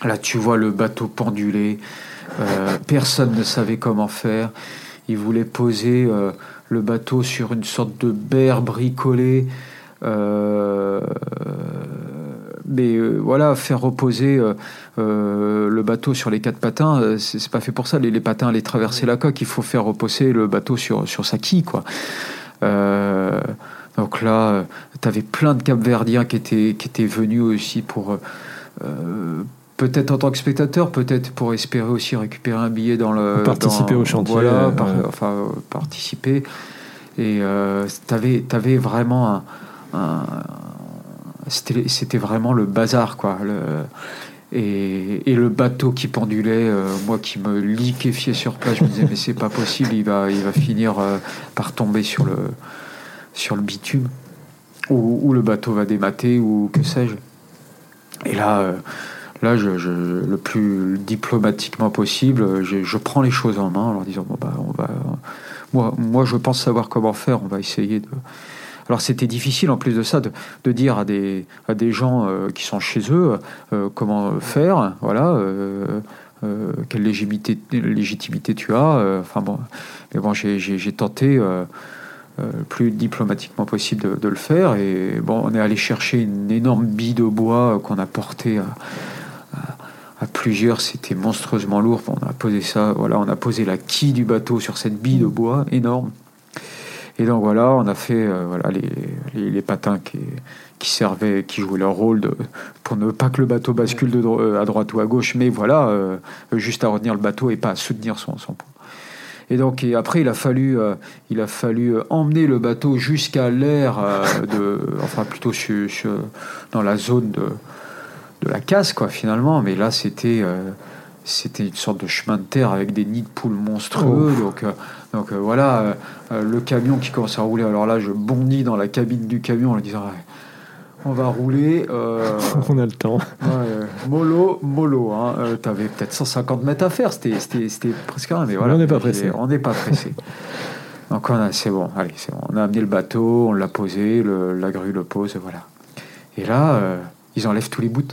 Là, tu vois le bateau pendulé. Euh, personne ne savait comment faire. Ils voulaient poser euh, le bateau sur une sorte de berre bricolée mais voilà, faire reposer le bateau sur les quatre patins, c'est pas fait pour ça. Les, les, patins allaient traverser la coque, il faut faire reposer le bateau sur, sur sa quille, quoi. Donc là, tu avais plein de Capverdiens qui étaient, qui étaient venus aussi pour peut-être en tant que spectateur, peut-être pour espérer aussi récupérer un billet dans le. Participer au chantier. Voilà, enfin, participer. Et euh, tu avais, vraiment un. C'était vraiment le bazar, quoi. Le, et, le bateau qui pendulait, euh, moi qui me liquéfiais sur place, je me disais, mais c'est pas possible, il va, il va finir euh, par tomber sur le, sur le bitume. Ou, le bateau va démater, ou que sais-je. Et là Là, je, le plus diplomatiquement possible, je, prends les choses en main en leur disant bon bah on va, moi, moi je pense savoir comment faire, on va essayer de. Alors c'était difficile en plus de ça de, dire à des, à des gens euh, qui sont chez eux euh, comment faire, voilà, euh, quelle légitimité, légitimité tu as. enfin bon, mais bon, j'ai tenté le plus diplomatiquement possible de, le faire. Et bon, on est allé chercher une énorme bille de bois qu'on a portée à plusieurs, c'était monstrueusement lourd. On a posé ça, voilà, on a posé la quille du bateau sur cette bille de bois énorme. Et donc voilà, on a fait euh, voilà, les, les, patins qui, qui, servaient, qui jouaient leur rôle de, pour ne pas que le bateau bascule de euh, à droite ou à gauche, mais voilà, euh, juste à retenir le bateau et pas à soutenir son, son poids. Et donc et après, il a fallu, il a fallu emmener le bateau jusqu'à l'air, de, enfin plutôt dans la zone de, de la casse, quoi, finalement. Mais là, c'était euh, c'était une sorte de chemin de terre avec des nids de poules monstrueux. Donc, donc euh, voilà, le camion qui commence à rouler. Alors là, je bondis dans la cabine du camion en disant on va rouler. on a le temps. mollo, mollo. Hein. tu avais peut-être 150 mètres à faire. C'était presque rien. Mais voilà, on n'est pas pressé. On n'est pas pressé. Donc c'est bon, allez, c'est bon. On a amené le bateau, on l'a posé, la grue le pose, voilà. Et là, ils enlèvent tous les bouts.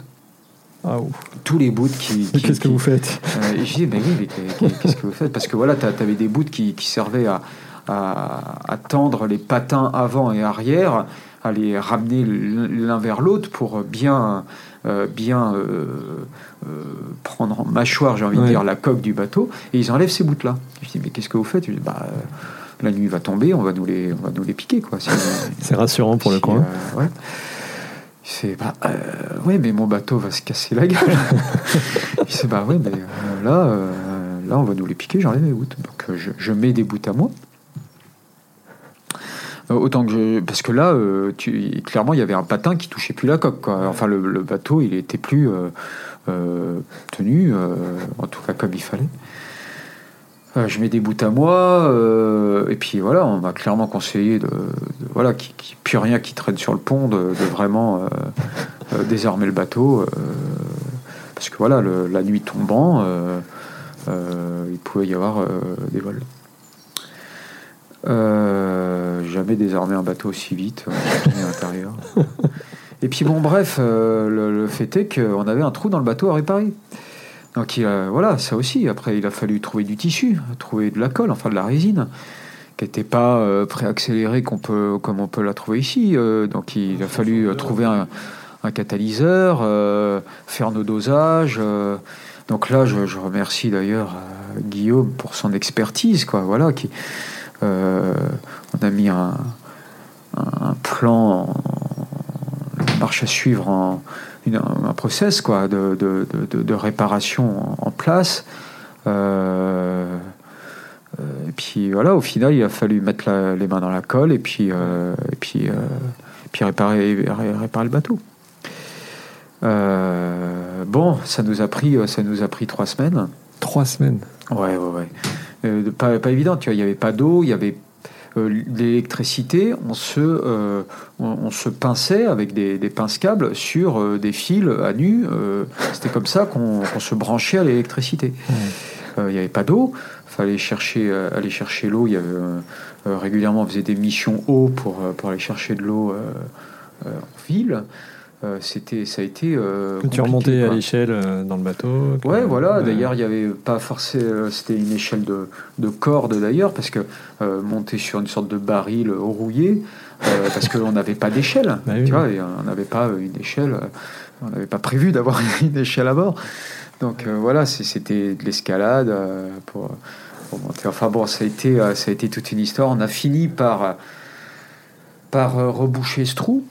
Ah, tous les bouts qui. Qu'est-ce que vous faites euh, Je dis, mais oui, mais qu'est-ce que vous faites? Parce que voilà, tu avais des bouts qui, servaient à, à, tendre les patins avant et arrière, à les ramener l'un vers l'autre pour bien, euh, bien euh, prendre en mâchoire, j'ai envie de dire, la coque du bateau. Et ils enlèvent ces bouts-là. Je dis, mais qu'est-ce que vous faites? Je dis, bah, la nuit va tomber, on va nous les, on va nous les piquer. quoi. C'est rassurant pour le coin. ouais. Il bah, euh, oui, mais mon bateau va se casser la gueule. il fait, bah, oui, mais euh, là, euh, là, on va nous les piquer, j'enlève les bouts. Donc, je, mets des bouts à moi. Autant que je, parce que là, tu, clairement, il y avait un patin qui touchait plus la coque. Quoi. Enfin, le, bateau, il était plus tenu, en tout cas comme il fallait. Euh, je mets des bouts à moi, euh, et puis voilà, on m'a clairement conseillé de, voilà, qu'il n'y ait plus rien qui traîne sur le pont, de, vraiment euh, désarmer le bateau, parce que voilà, la nuit tombant, il pouvait y avoir des vols. jamais désarmer un bateau aussi vite, à l'intérieur. Et puis bon, bref, le, le fait est qu'on avait un trou dans le bateau à réparer. Donc voilà, ça aussi. Après, il a fallu trouver du tissu, trouver de la colle, enfin de la résine, qui n'était pas euh, préaccélérée qu'on peut, comme on peut la trouver ici. Euh, donc il a fallu euh, trouver un, catalyseur, faire nos dosages. donc là, je, remercie d'ailleurs Guillaume pour son expertise, quoi. Voilà, qui, on a mis un, un plan, une marche à suivre en un process quoi, de, de, de, réparation en, place. Euh, euh, et puis voilà, au final, il a fallu mettre les mains dans la colle et puis, euh, et puis, puis réparer, réparer le bateau. bon, ça nous a pris, ça nous a pris trois semaines. Trois semaines. Ouais, ouais, ouais. pas, pas évident, tu vois. Il n'y avait pas d'eau, il y avait euh, l'électricité, on se, euh, on, se pinçait avec des, pince-câbles sur euh, des fils à nu. C'était comme ça qu'on se branchait à l'électricité. Il n'y avait pas d'eau, fallait chercher, aller chercher l'eau. Il y avait, régulièrement, on faisait des missions eau pour, pour aller chercher de l'eau en ville. Euh, c'était, ça a été. Euh, tu remontais à l'échelle euh, dans le bateau. Ouais, voilà. D'ailleurs, il y avait pas forcément. C'était une échelle de, de corde d'ailleurs, parce que monter sur une sorte de baril rouillé, parce qu'on n'avait pas d'échelle. Bah tu vois, on n'avait pas une échelle. on n'avait pas prévu d'avoir une échelle à bord. Donc voilà, c'était de l'escalade pour, pour, monter. Enfin bon, ça a été, ça a été toute une histoire. On a fini par par reboucher ce trou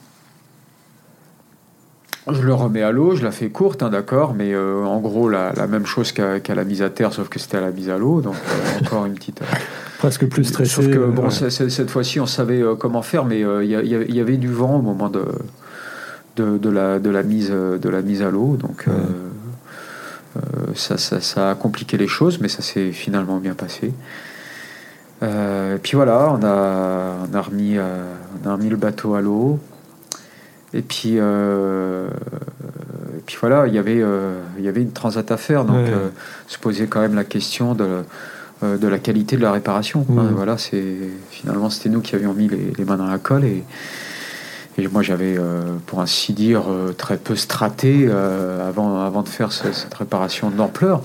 je le remets à l'eau, je la fais courte, hein, d'accord, mais euh, en gros la, même chose qu'à la mise à terre, sauf que c'était à la mise à l'eau, donc euh, encore une petite. Euh, Presque plus stressé. Sauf que bon, cette fois-ci on savait comment faire, mais il y, avait du vent au moment de, de, la, de, la, mise, de la mise à l'eau, donc ça, ça, a compliqué les choses, mais ça s'est finalement bien passé. et puis voilà, on a, on a, remis, on a remis le bateau à l'eau. Et puis, euh, et puis voilà, il y avait, euh, il y avait une transat à faire, donc euh, se posait quand même la question de, de la qualité de la réparation. Voilà, c'est finalement c'était nous qui avions mis les, mains dans la colle et, et moi j'avais, pour ainsi dire, très peu straté avant, avant de faire cette réparation d'ampleur.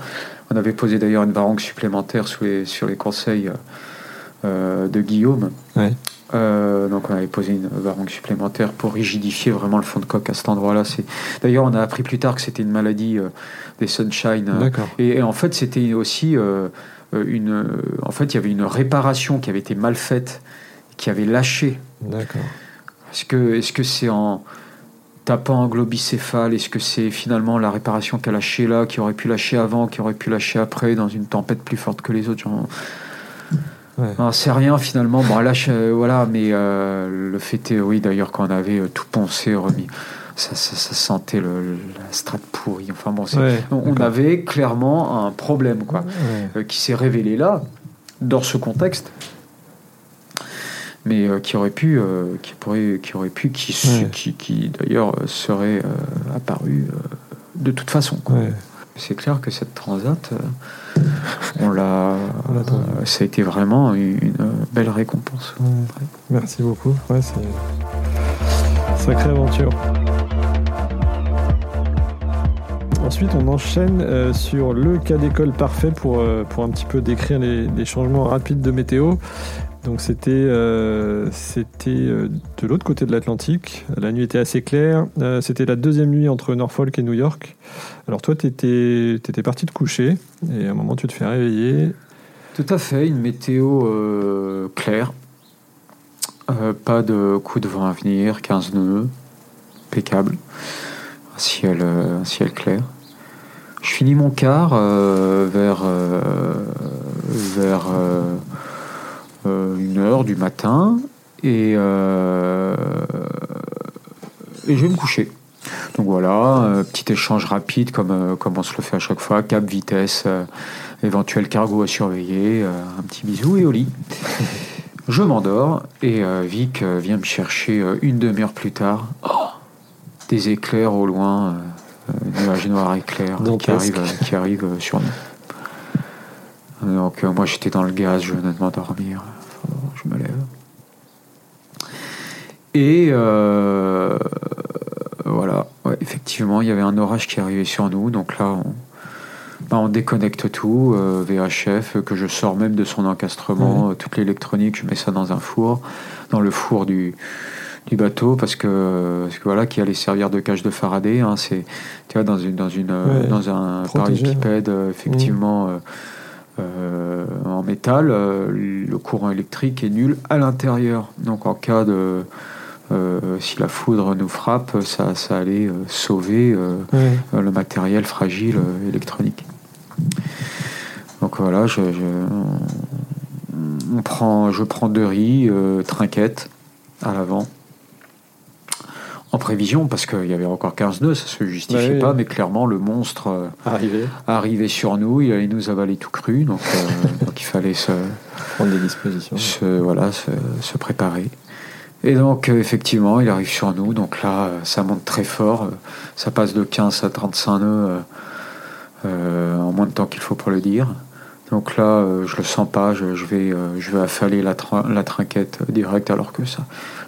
On avait posé d'ailleurs une varangue supplémentaire sous les, sur les conseils de Guillaume. Euh, donc on avait posé une varangue supplémentaire pour rigidifier vraiment le fond de coque à cet endroit-là. C'est d'ailleurs on a appris plus tard que c'était une maladie euh, des sunshine. Et, en fait c'était aussi euh, une. En fait il y avait une réparation qui avait été mal faite, qui avait lâché. D'accord. Est-ce que est-ce que c'est en tapant un globicéphale Est-ce que c'est finalement la réparation qui a lâché là, qui aurait pu lâcher avant, qui aurait pu lâcher après dans une tempête plus forte que les autres c'est rien finalement. Bon, là, voilà, mais euh, le fait est, oui, d'ailleurs, quand on avait euh, tout poncé, remis, ça, ça, sentait le, la strate pourrie. Enfin bon, on, avait clairement un problème, quoi, euh, qui s'est révélé là, dans ce contexte, mais qui aurait pu, qui pourrait, qui aurait pu, qui, qui, qui d'ailleurs serait apparu de toute façon. Quoi c'est clair que cette transat, euh, on l'a, ça a été vraiment une belle récompense. Merci beaucoup. Ouais, c'est une sacrée aventure. Ensuite, on enchaîne euh, sur le cas d'école parfait pour, euh, pour un petit peu décrire les changements rapides de météo. Donc c'était euh, euh, de l'autre côté de l'Atlantique. La nuit était assez claire. Euh, c'était la deuxième nuit entre Norfolk et New York. Alors toi, tu étais, parti te coucher et à un moment, tu te fais réveiller. Tout à fait, une météo claire. pas de coup de vent à venir, 15 nœuds, impeccable. Un ciel, un ciel clair. Je finis mon quart vers, vers euh, une heure du matin euh, et je vais me coucher. Donc voilà, petit échange rapide comme, comme on se le fait à chaque fois, cap, vitesse, éventuel cargo à surveiller, un petit bisou et au lit. Je m'endors et Vic vient me chercher une demi-heure plus tard. Oh, des éclairs au loin, nuages noirs éclairs qui arrivent, qui arrivent sur nous. Donc euh, moi j'étais dans le gaz, je venais de m'endormir. je me lève. Et euh, effectivement, il y avait un orage qui arrivait sur nous. Donc là, on, bah, déconnecte tout, euh, VHF, que je sors même de son encastrement, toute l'électronique, je mets ça dans un four, dans le four du, du bateau, parce que, parce que voilà, qui allait servir de cage de Faraday. Hein, c'est, tu vois, dans, une, dans, une, dans un parallépipède, effectivement. Mmh. Euh, en métal, euh, le courant électrique est nul à l'intérieur. Donc en cas de... Euh, si la foudre nous frappe, ça, ça allait sauver le matériel fragile électronique. Donc voilà, je, on prend, je prends deux riz, trinquettes à l'avant. En prévision, parce qu'il y avait encore 15 nœuds, ça se justifiait pas, mais clairement le monstre euh, arrivait. sur nous, il allait nous avaler tout cru, donc, euh, donc il fallait se prendre des dispositions, se, voilà, se, préparer. Et donc euh, effectivement, il arrive sur nous, donc là ça monte très fort, ça passe de 15 à 35 nœuds en moins de temps qu'il faut pour le dire. Donc là, je le sens pas, je, vais, je vais affaler la, la trinquette direct alors que ça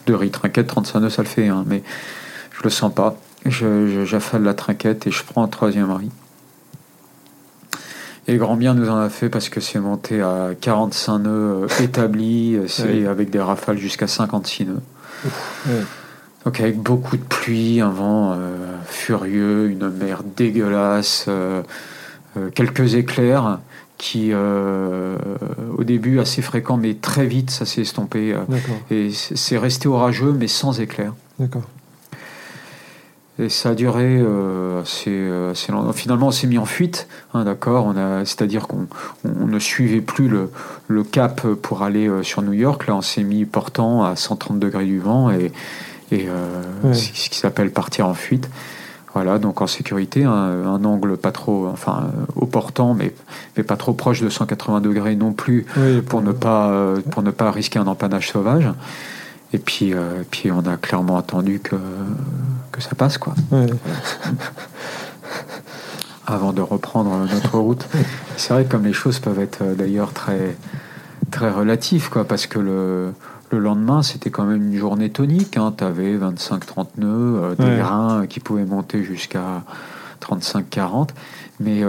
de riz trinquette, 35 nœuds, ça le fait, hein, mais je le sens pas. j'affale la trinquette et je prends un troisième riz. Et grand bien nous en a fait parce que c'est monté à 45 nœuds euh, établis, c'est avec des rafales jusqu'à 56 nœuds. Donc avec beaucoup de pluie, un vent euh, furieux, une mer dégueulasse, euh, quelques éclairs qui au début assez fréquents mais très vite ça s'est estompé et c'est resté orageux mais sans éclairs. D'accord. Et ça a duré euh, assez, assez, longtemps. Finalement, on s'est mis en fuite, hein, d'accord. c'est-à-dire qu'on on ne suivait plus le, le, cap pour aller euh, sur New York. Là, on s'est mis portant à 130 degrés du vent et, et euh, ce qui s'appelle partir en fuite. Voilà, donc en sécurité, un, angle pas trop, enfin au portant, mais, mais pas trop proche de 180 degrés non plus, pour, ne pas, pour ne pas risquer un empannage sauvage. Et puis, euh, puis on a clairement attendu que, que ça passe, quoi. Avant de reprendre notre route. C'est vrai que comme les choses peuvent être euh, d'ailleurs très, très relatives, quoi, parce que le, le lendemain, c'était quand même une journée tonique. Hein. Tu avais 25-30 nœuds, euh, des grains qui pouvaient monter jusqu'à 35-40. Mais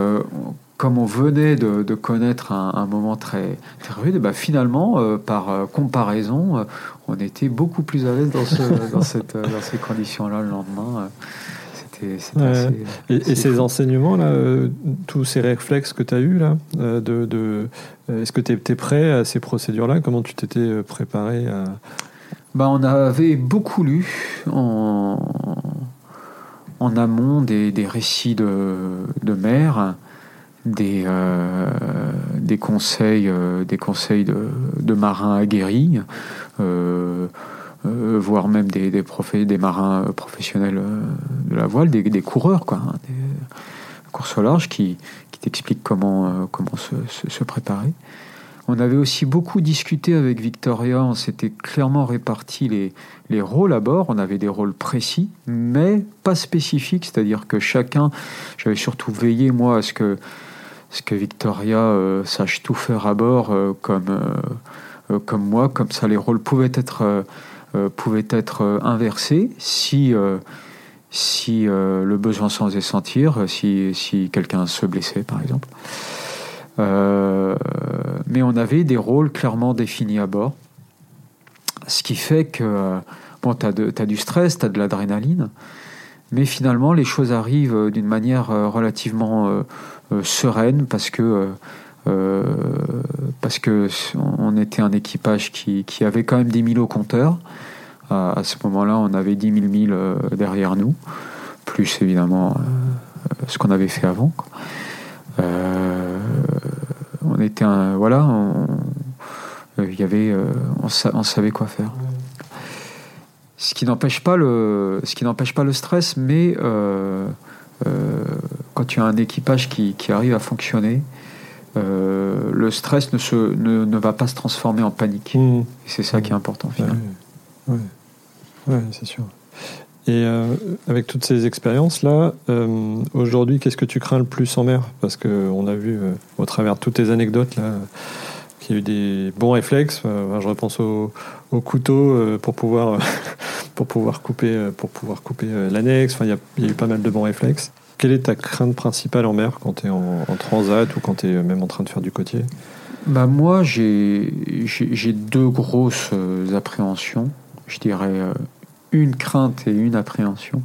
comme on venait de, connaître un, moment très, rude, bah finalement, euh, par comparaison, on était beaucoup plus à l'aise dans, dans, cette, dans ces conditions-là le lendemain. C'était, assez, et, ces enseignements-là, tous ces réflexes que tu as eus, là, de, de est-ce que tu étais prêt à ces procédures-là? Comment tu t'étais préparé à... bah, On avait beaucoup lu en, en amont des, des récits de, de mer des, euh, des conseils, euh, des conseils de, marins aguerris, euh, voire même des, des, des marins professionnels de la voile, des, des coureurs, quoi, hein, des courses au large qui, qui t'expliquent comment, comment se, se, préparer. On avait aussi beaucoup discuté avec Victoria, on s'était clairement réparti les, les rôles à bord, on avait des rôles précis, mais pas spécifiques, c'est-à-dire que chacun, j'avais surtout veillé moi à ce que ce que Victoria euh, sache tout faire à bord euh, comme, euh, comme moi, comme ça les rôles pouvaient être, pouvaient être inversés si, si le besoin s'en faisait sentir, si, si quelqu'un se blessait par exemple. mais on avait des rôles clairement définis à bord. Ce qui fait que, bon, tu as, du stress, tu as de l'adrénaline, mais finalement, les choses arrivent d'une manière relativement sereine parce que euh, parce que on était un équipage qui, avait quand même 10 000 au compteur. À, ce moment-là, on avait 10 000 milles euh, derrière nous, plus évidemment ce qu'on avait fait avant. on était voilà, il y avait, savait quoi faire. Ce qui n'empêche pas le, ce qui n'empêche pas le stress, mais euh, quand tu as un équipage qui, arrive à fonctionner, euh, le stress ne, se, ne, va pas se transformer en panique. Mmh. Et c'est ça qui est important finalement. Oui, c'est sûr. Et euh, avec toutes ces expériences-là, aujourd'hui, qu'est-ce que tu crains le plus en mer? Parce qu'on a vu, au travers de toutes tes anecdotes, là, qu'il y a eu des bons réflexes. je repense au, couteau pour pouvoir pour pouvoir couper, pour pouvoir couper l'annexe. Enfin, il y, a eu pas mal de bons réflexes. Quelle est ta crainte principale en mer quand tu es en, transat ou quand tu es même en train de faire du côtier? Bah Moi, j'ai deux grosses euh, appréhensions. Je dirais euh, une crainte et une appréhension.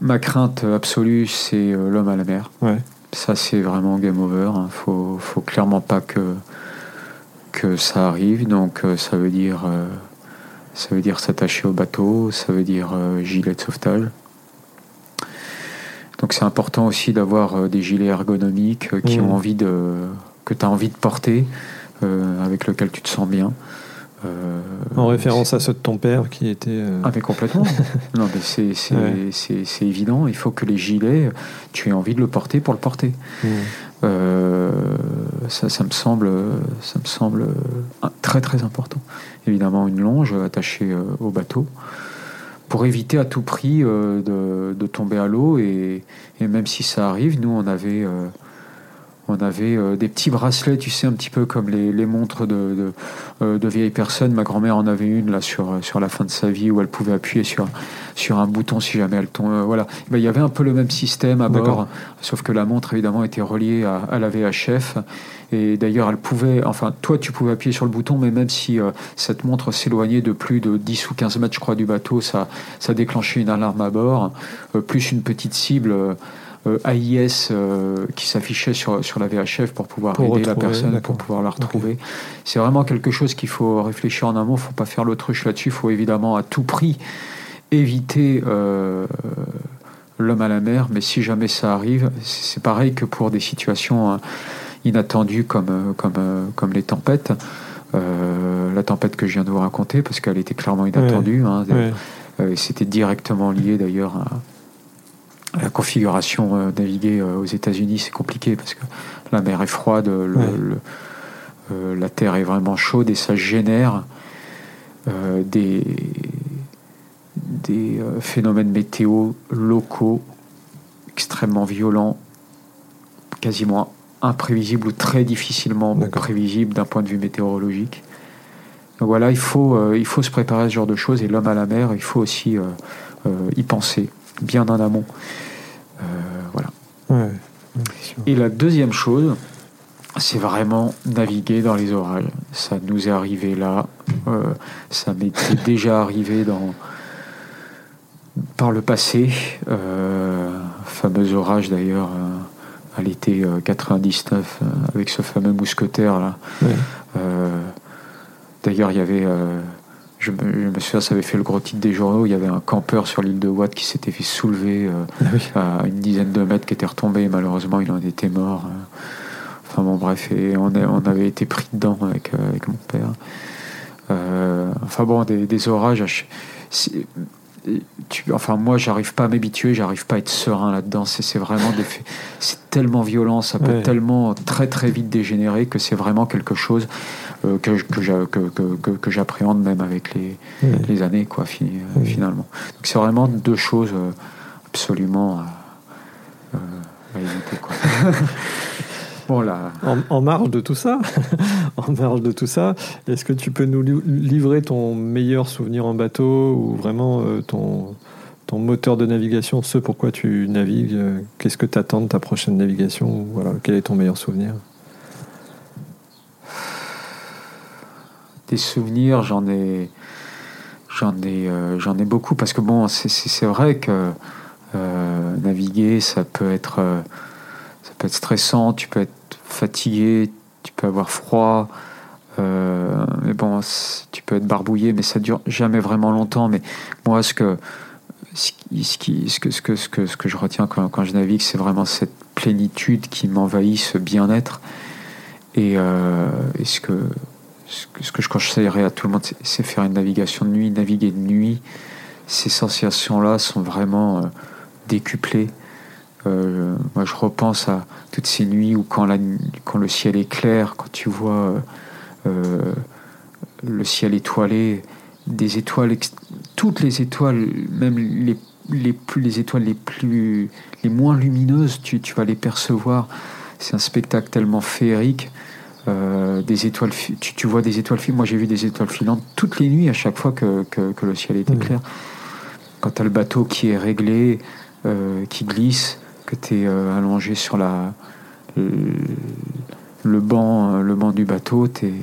Ma crainte absolue, c'est euh, l'homme à la mer. Ouais. Ça, c'est vraiment game over. Il hein. faut, faut clairement pas que, que ça arrive. Donc, ça veut dire ça veut dire s'attacher au bateau, ça veut dire euh, gilet de sauvetage. Donc c'est important aussi d'avoir euh, des gilets ergonomiques euh, qui mmh. ont envie de, que tu as envie de porter, avec lequel tu te sens bien. en référence à ceux de ton père qui était. Ah, mais complètement. non, mais c'est évident. Il faut que les gilets, tu aies envie de le porter pour le porter. Mmh. Euh, ça, me semble, ça me semble très très important. Évidemment, une longe attachée euh, au bateau pour éviter à tout prix euh, de, tomber à l'eau et, même si ça arrive, nous on avait on avait euh, des petits bracelets, tu sais, un petit peu comme les, les montres de, de, euh, de, vieilles personnes. Ma grand-mère en avait une là sur, sur la fin de sa vie où elle pouvait appuyer sur, sur un bouton si jamais elle tombe. Euh, voilà. Il y avait un peu le même système à bord, sauf que la montre évidemment était reliée à, à la VHF. Et d'ailleurs, elle pouvait, enfin, toi tu pouvais appuyer sur le bouton, mais même si cette montre s'éloignait de plus de 10 ou 15 mètres, je crois, du bateau, ça, ça déclenchait une alarme à bord, plus une petite cible euh, AIS euh, qui s'affichait sur, sur la VHF pour pouvoir aider la personne, pour pouvoir la retrouver. C'est vraiment quelque chose qu'il faut réfléchir en amont, il ne faut pas faire l'autruche là-dessus, il faut évidemment à tout prix éviter euh, l'homme à la mer, mais si jamais ça arrive, c'est pareil que pour des situations inattendues comme, comme, comme les tempêtes. la tempête que je viens de vous raconter, parce qu'elle était clairement inattendue. Hein, C'était directement lié d'ailleurs à, la configuration euh, naviguer euh, aux États-Unis, c'est compliqué parce que la mer est froide, le, euh, la terre est vraiment chaude et ça génère des, des phénomènes météo locaux extrêmement violents, quasiment imprévisibles ou très difficilement prévisibles d'un point de vue météorologique. Donc voilà, il faut, il faut se préparer à ce genre de choses et l'homme à la mer, il faut aussi y penser bien en amont. Euh, voilà. Et la deuxième chose, c'est vraiment naviguer dans les orages. Ça nous est arrivé là, euh, ça m'était déjà arrivé dans par le passé, euh, fameux orage d'ailleurs à l'été 99 avec ce fameux mousquetaire là. d'ailleurs, il y avait je me, souviens, ça avait fait le gros titre des journaux. Il y avait un campeur sur l'île de Watt qui s'était fait soulever euh, ah à une dizaine de mètres, qui était retombé. malheureusement, il en était mort. Euh. Enfin bon, bref, et on, on avait été pris dedans avec, euh, avec mon père. enfin bon, des, des orages. Tu, enfin moi j'arrive pas à m'habituer, j'arrive pas à être serein là-dedans. C'est vraiment des c'est tellement violent, ça peut tellement très très vite dégénérer que c'est vraiment quelque chose euh, que, que, que, j'appréhende même avec les, les années, quoi, euh, finalement. Donc c'est vraiment deux choses euh, absolument à, éviter. Quoi. Bon, là. En, marge de tout ça, en marge de tout ça, est-ce que tu peux nous livrer ton meilleur souvenir en bateau ou vraiment ton, ton moteur de navigation, ce pourquoi tu navigues Qu'est-ce que tu attends de ta prochaine navigation voilà, Quel est ton meilleur souvenir? Des souvenirs, j'en ai, j'en ai, euh, j'en ai beaucoup parce que bon, c'est vrai que euh, naviguer, ça peut être, euh, ça peut être stressant, tu peux être fatigué, tu peux avoir froid. mais bon, tu peux être barbouillé, mais ça dure jamais vraiment longtemps. Mais moi, ce que, ce, que, ce, que, ce, que, je retiens quand, je navigue, c'est vraiment cette plénitude qui m'envahit, ce bien-être. Et, et, ce que ce que je conseillerais à tout le monde, c'est faire une navigation de nuit. Naviguer de nuit, ces sensations-là sont vraiment euh, décuplées. Euh, moi, je repense à toutes ces nuits où, quand, la, quand le ciel est clair, quand tu vois euh, le ciel étoilé, des étoiles, toutes les étoiles, même les, les, plus, les étoiles les, plus, les moins lumineuses, tu, tu vas les percevoir. C'est un spectacle tellement féerique. Euh, des étoiles, tu, vois des étoiles filantes. Moi, j'ai vu des étoiles filantes toutes les nuits à chaque fois que, que, le ciel était clair. Quand tu as le bateau qui est réglé, euh, qui glisse, que tu es euh, allongé sur la, le, banc, le banc du bateau, es,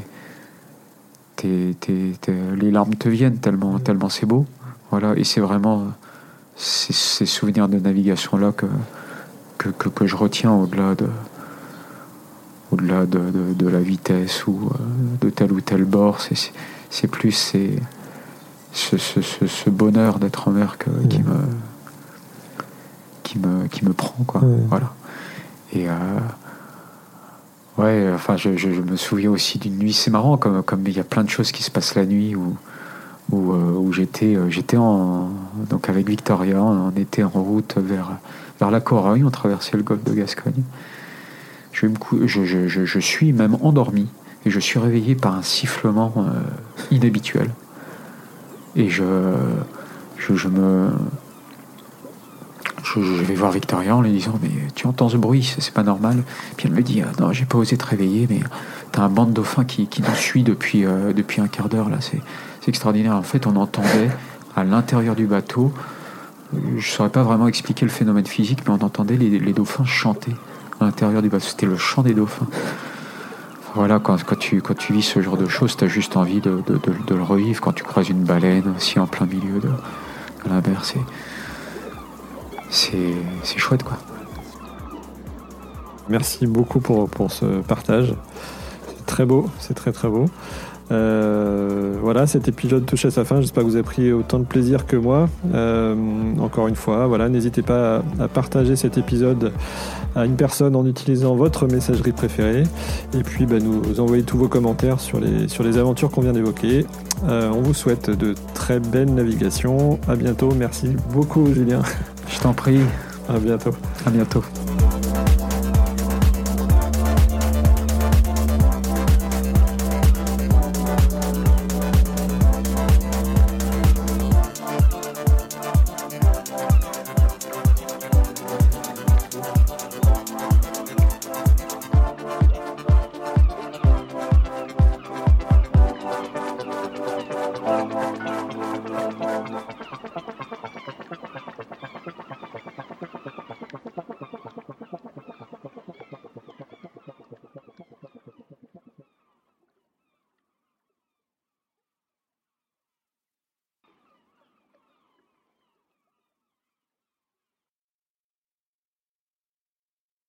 les larmes te viennent tellement, tellement c'est beau. Voilà, et c'est vraiment ces, souvenirs de navigation là que, que, que je retiens au-delà de au-delà de, la vitesse ou euh, de tel ou tel bord. C'est plus c'est ce, bonheur d'être en mer qui, me, qui, me, qui me prend. Quoi. Voilà. Et euh, ouais, enfin, je, me souviens aussi d'une nuit. C'est marrant, comme, comme il y a plein de choses qui se passent la nuit où, où, euh, j'étais j'étais en donc avec Victoria, on était en route vers, vers la Corogne, on traversait le golfe de Gascogne. Je, je, suis même endormi et je suis réveillé par un sifflement euh, inhabituel. Et je, je, me. Je, vais voir Victoria en lui disant Mais tu entends ce bruit, c'est pas normal. Puis elle me dit ah, Non, j'ai pas osé te réveiller, mais t'as un banc de dauphins qui, qui nous suit depuis, euh, depuis un quart d'heure. là. C'est extraordinaire. En fait, on entendait à l'intérieur du bateau, je ne saurais pas vraiment expliquer le phénomène physique, mais on entendait les, dauphins chanter à l'intérieur du bateau. C'était le chant des dauphins. Voilà, quand, quand, tu, quand tu vis ce genre de choses, tu as juste envie de, de, de, le revivre. Quand tu croises une baleine aussi en plein milieu de, la mer, c'est c'est chouette quoi. Merci beaucoup pour, ce partage. C'est très beau, c'est très très beau. Euh, voilà, cet épisode touche à sa fin. J'espère que vous avez pris autant de plaisir que moi. Euh, encore une fois, voilà, n'hésitez pas à, partager cet épisode à une personne en utilisant votre messagerie préférée. Et puis, bah, nous envoyer tous vos commentaires sur les, sur les aventures qu'on vient d'évoquer. Euh, on vous souhaite de très belles navigations. À bientôt. Merci beaucoup, Julien. Je t'en prie. À bientôt. À bientôt.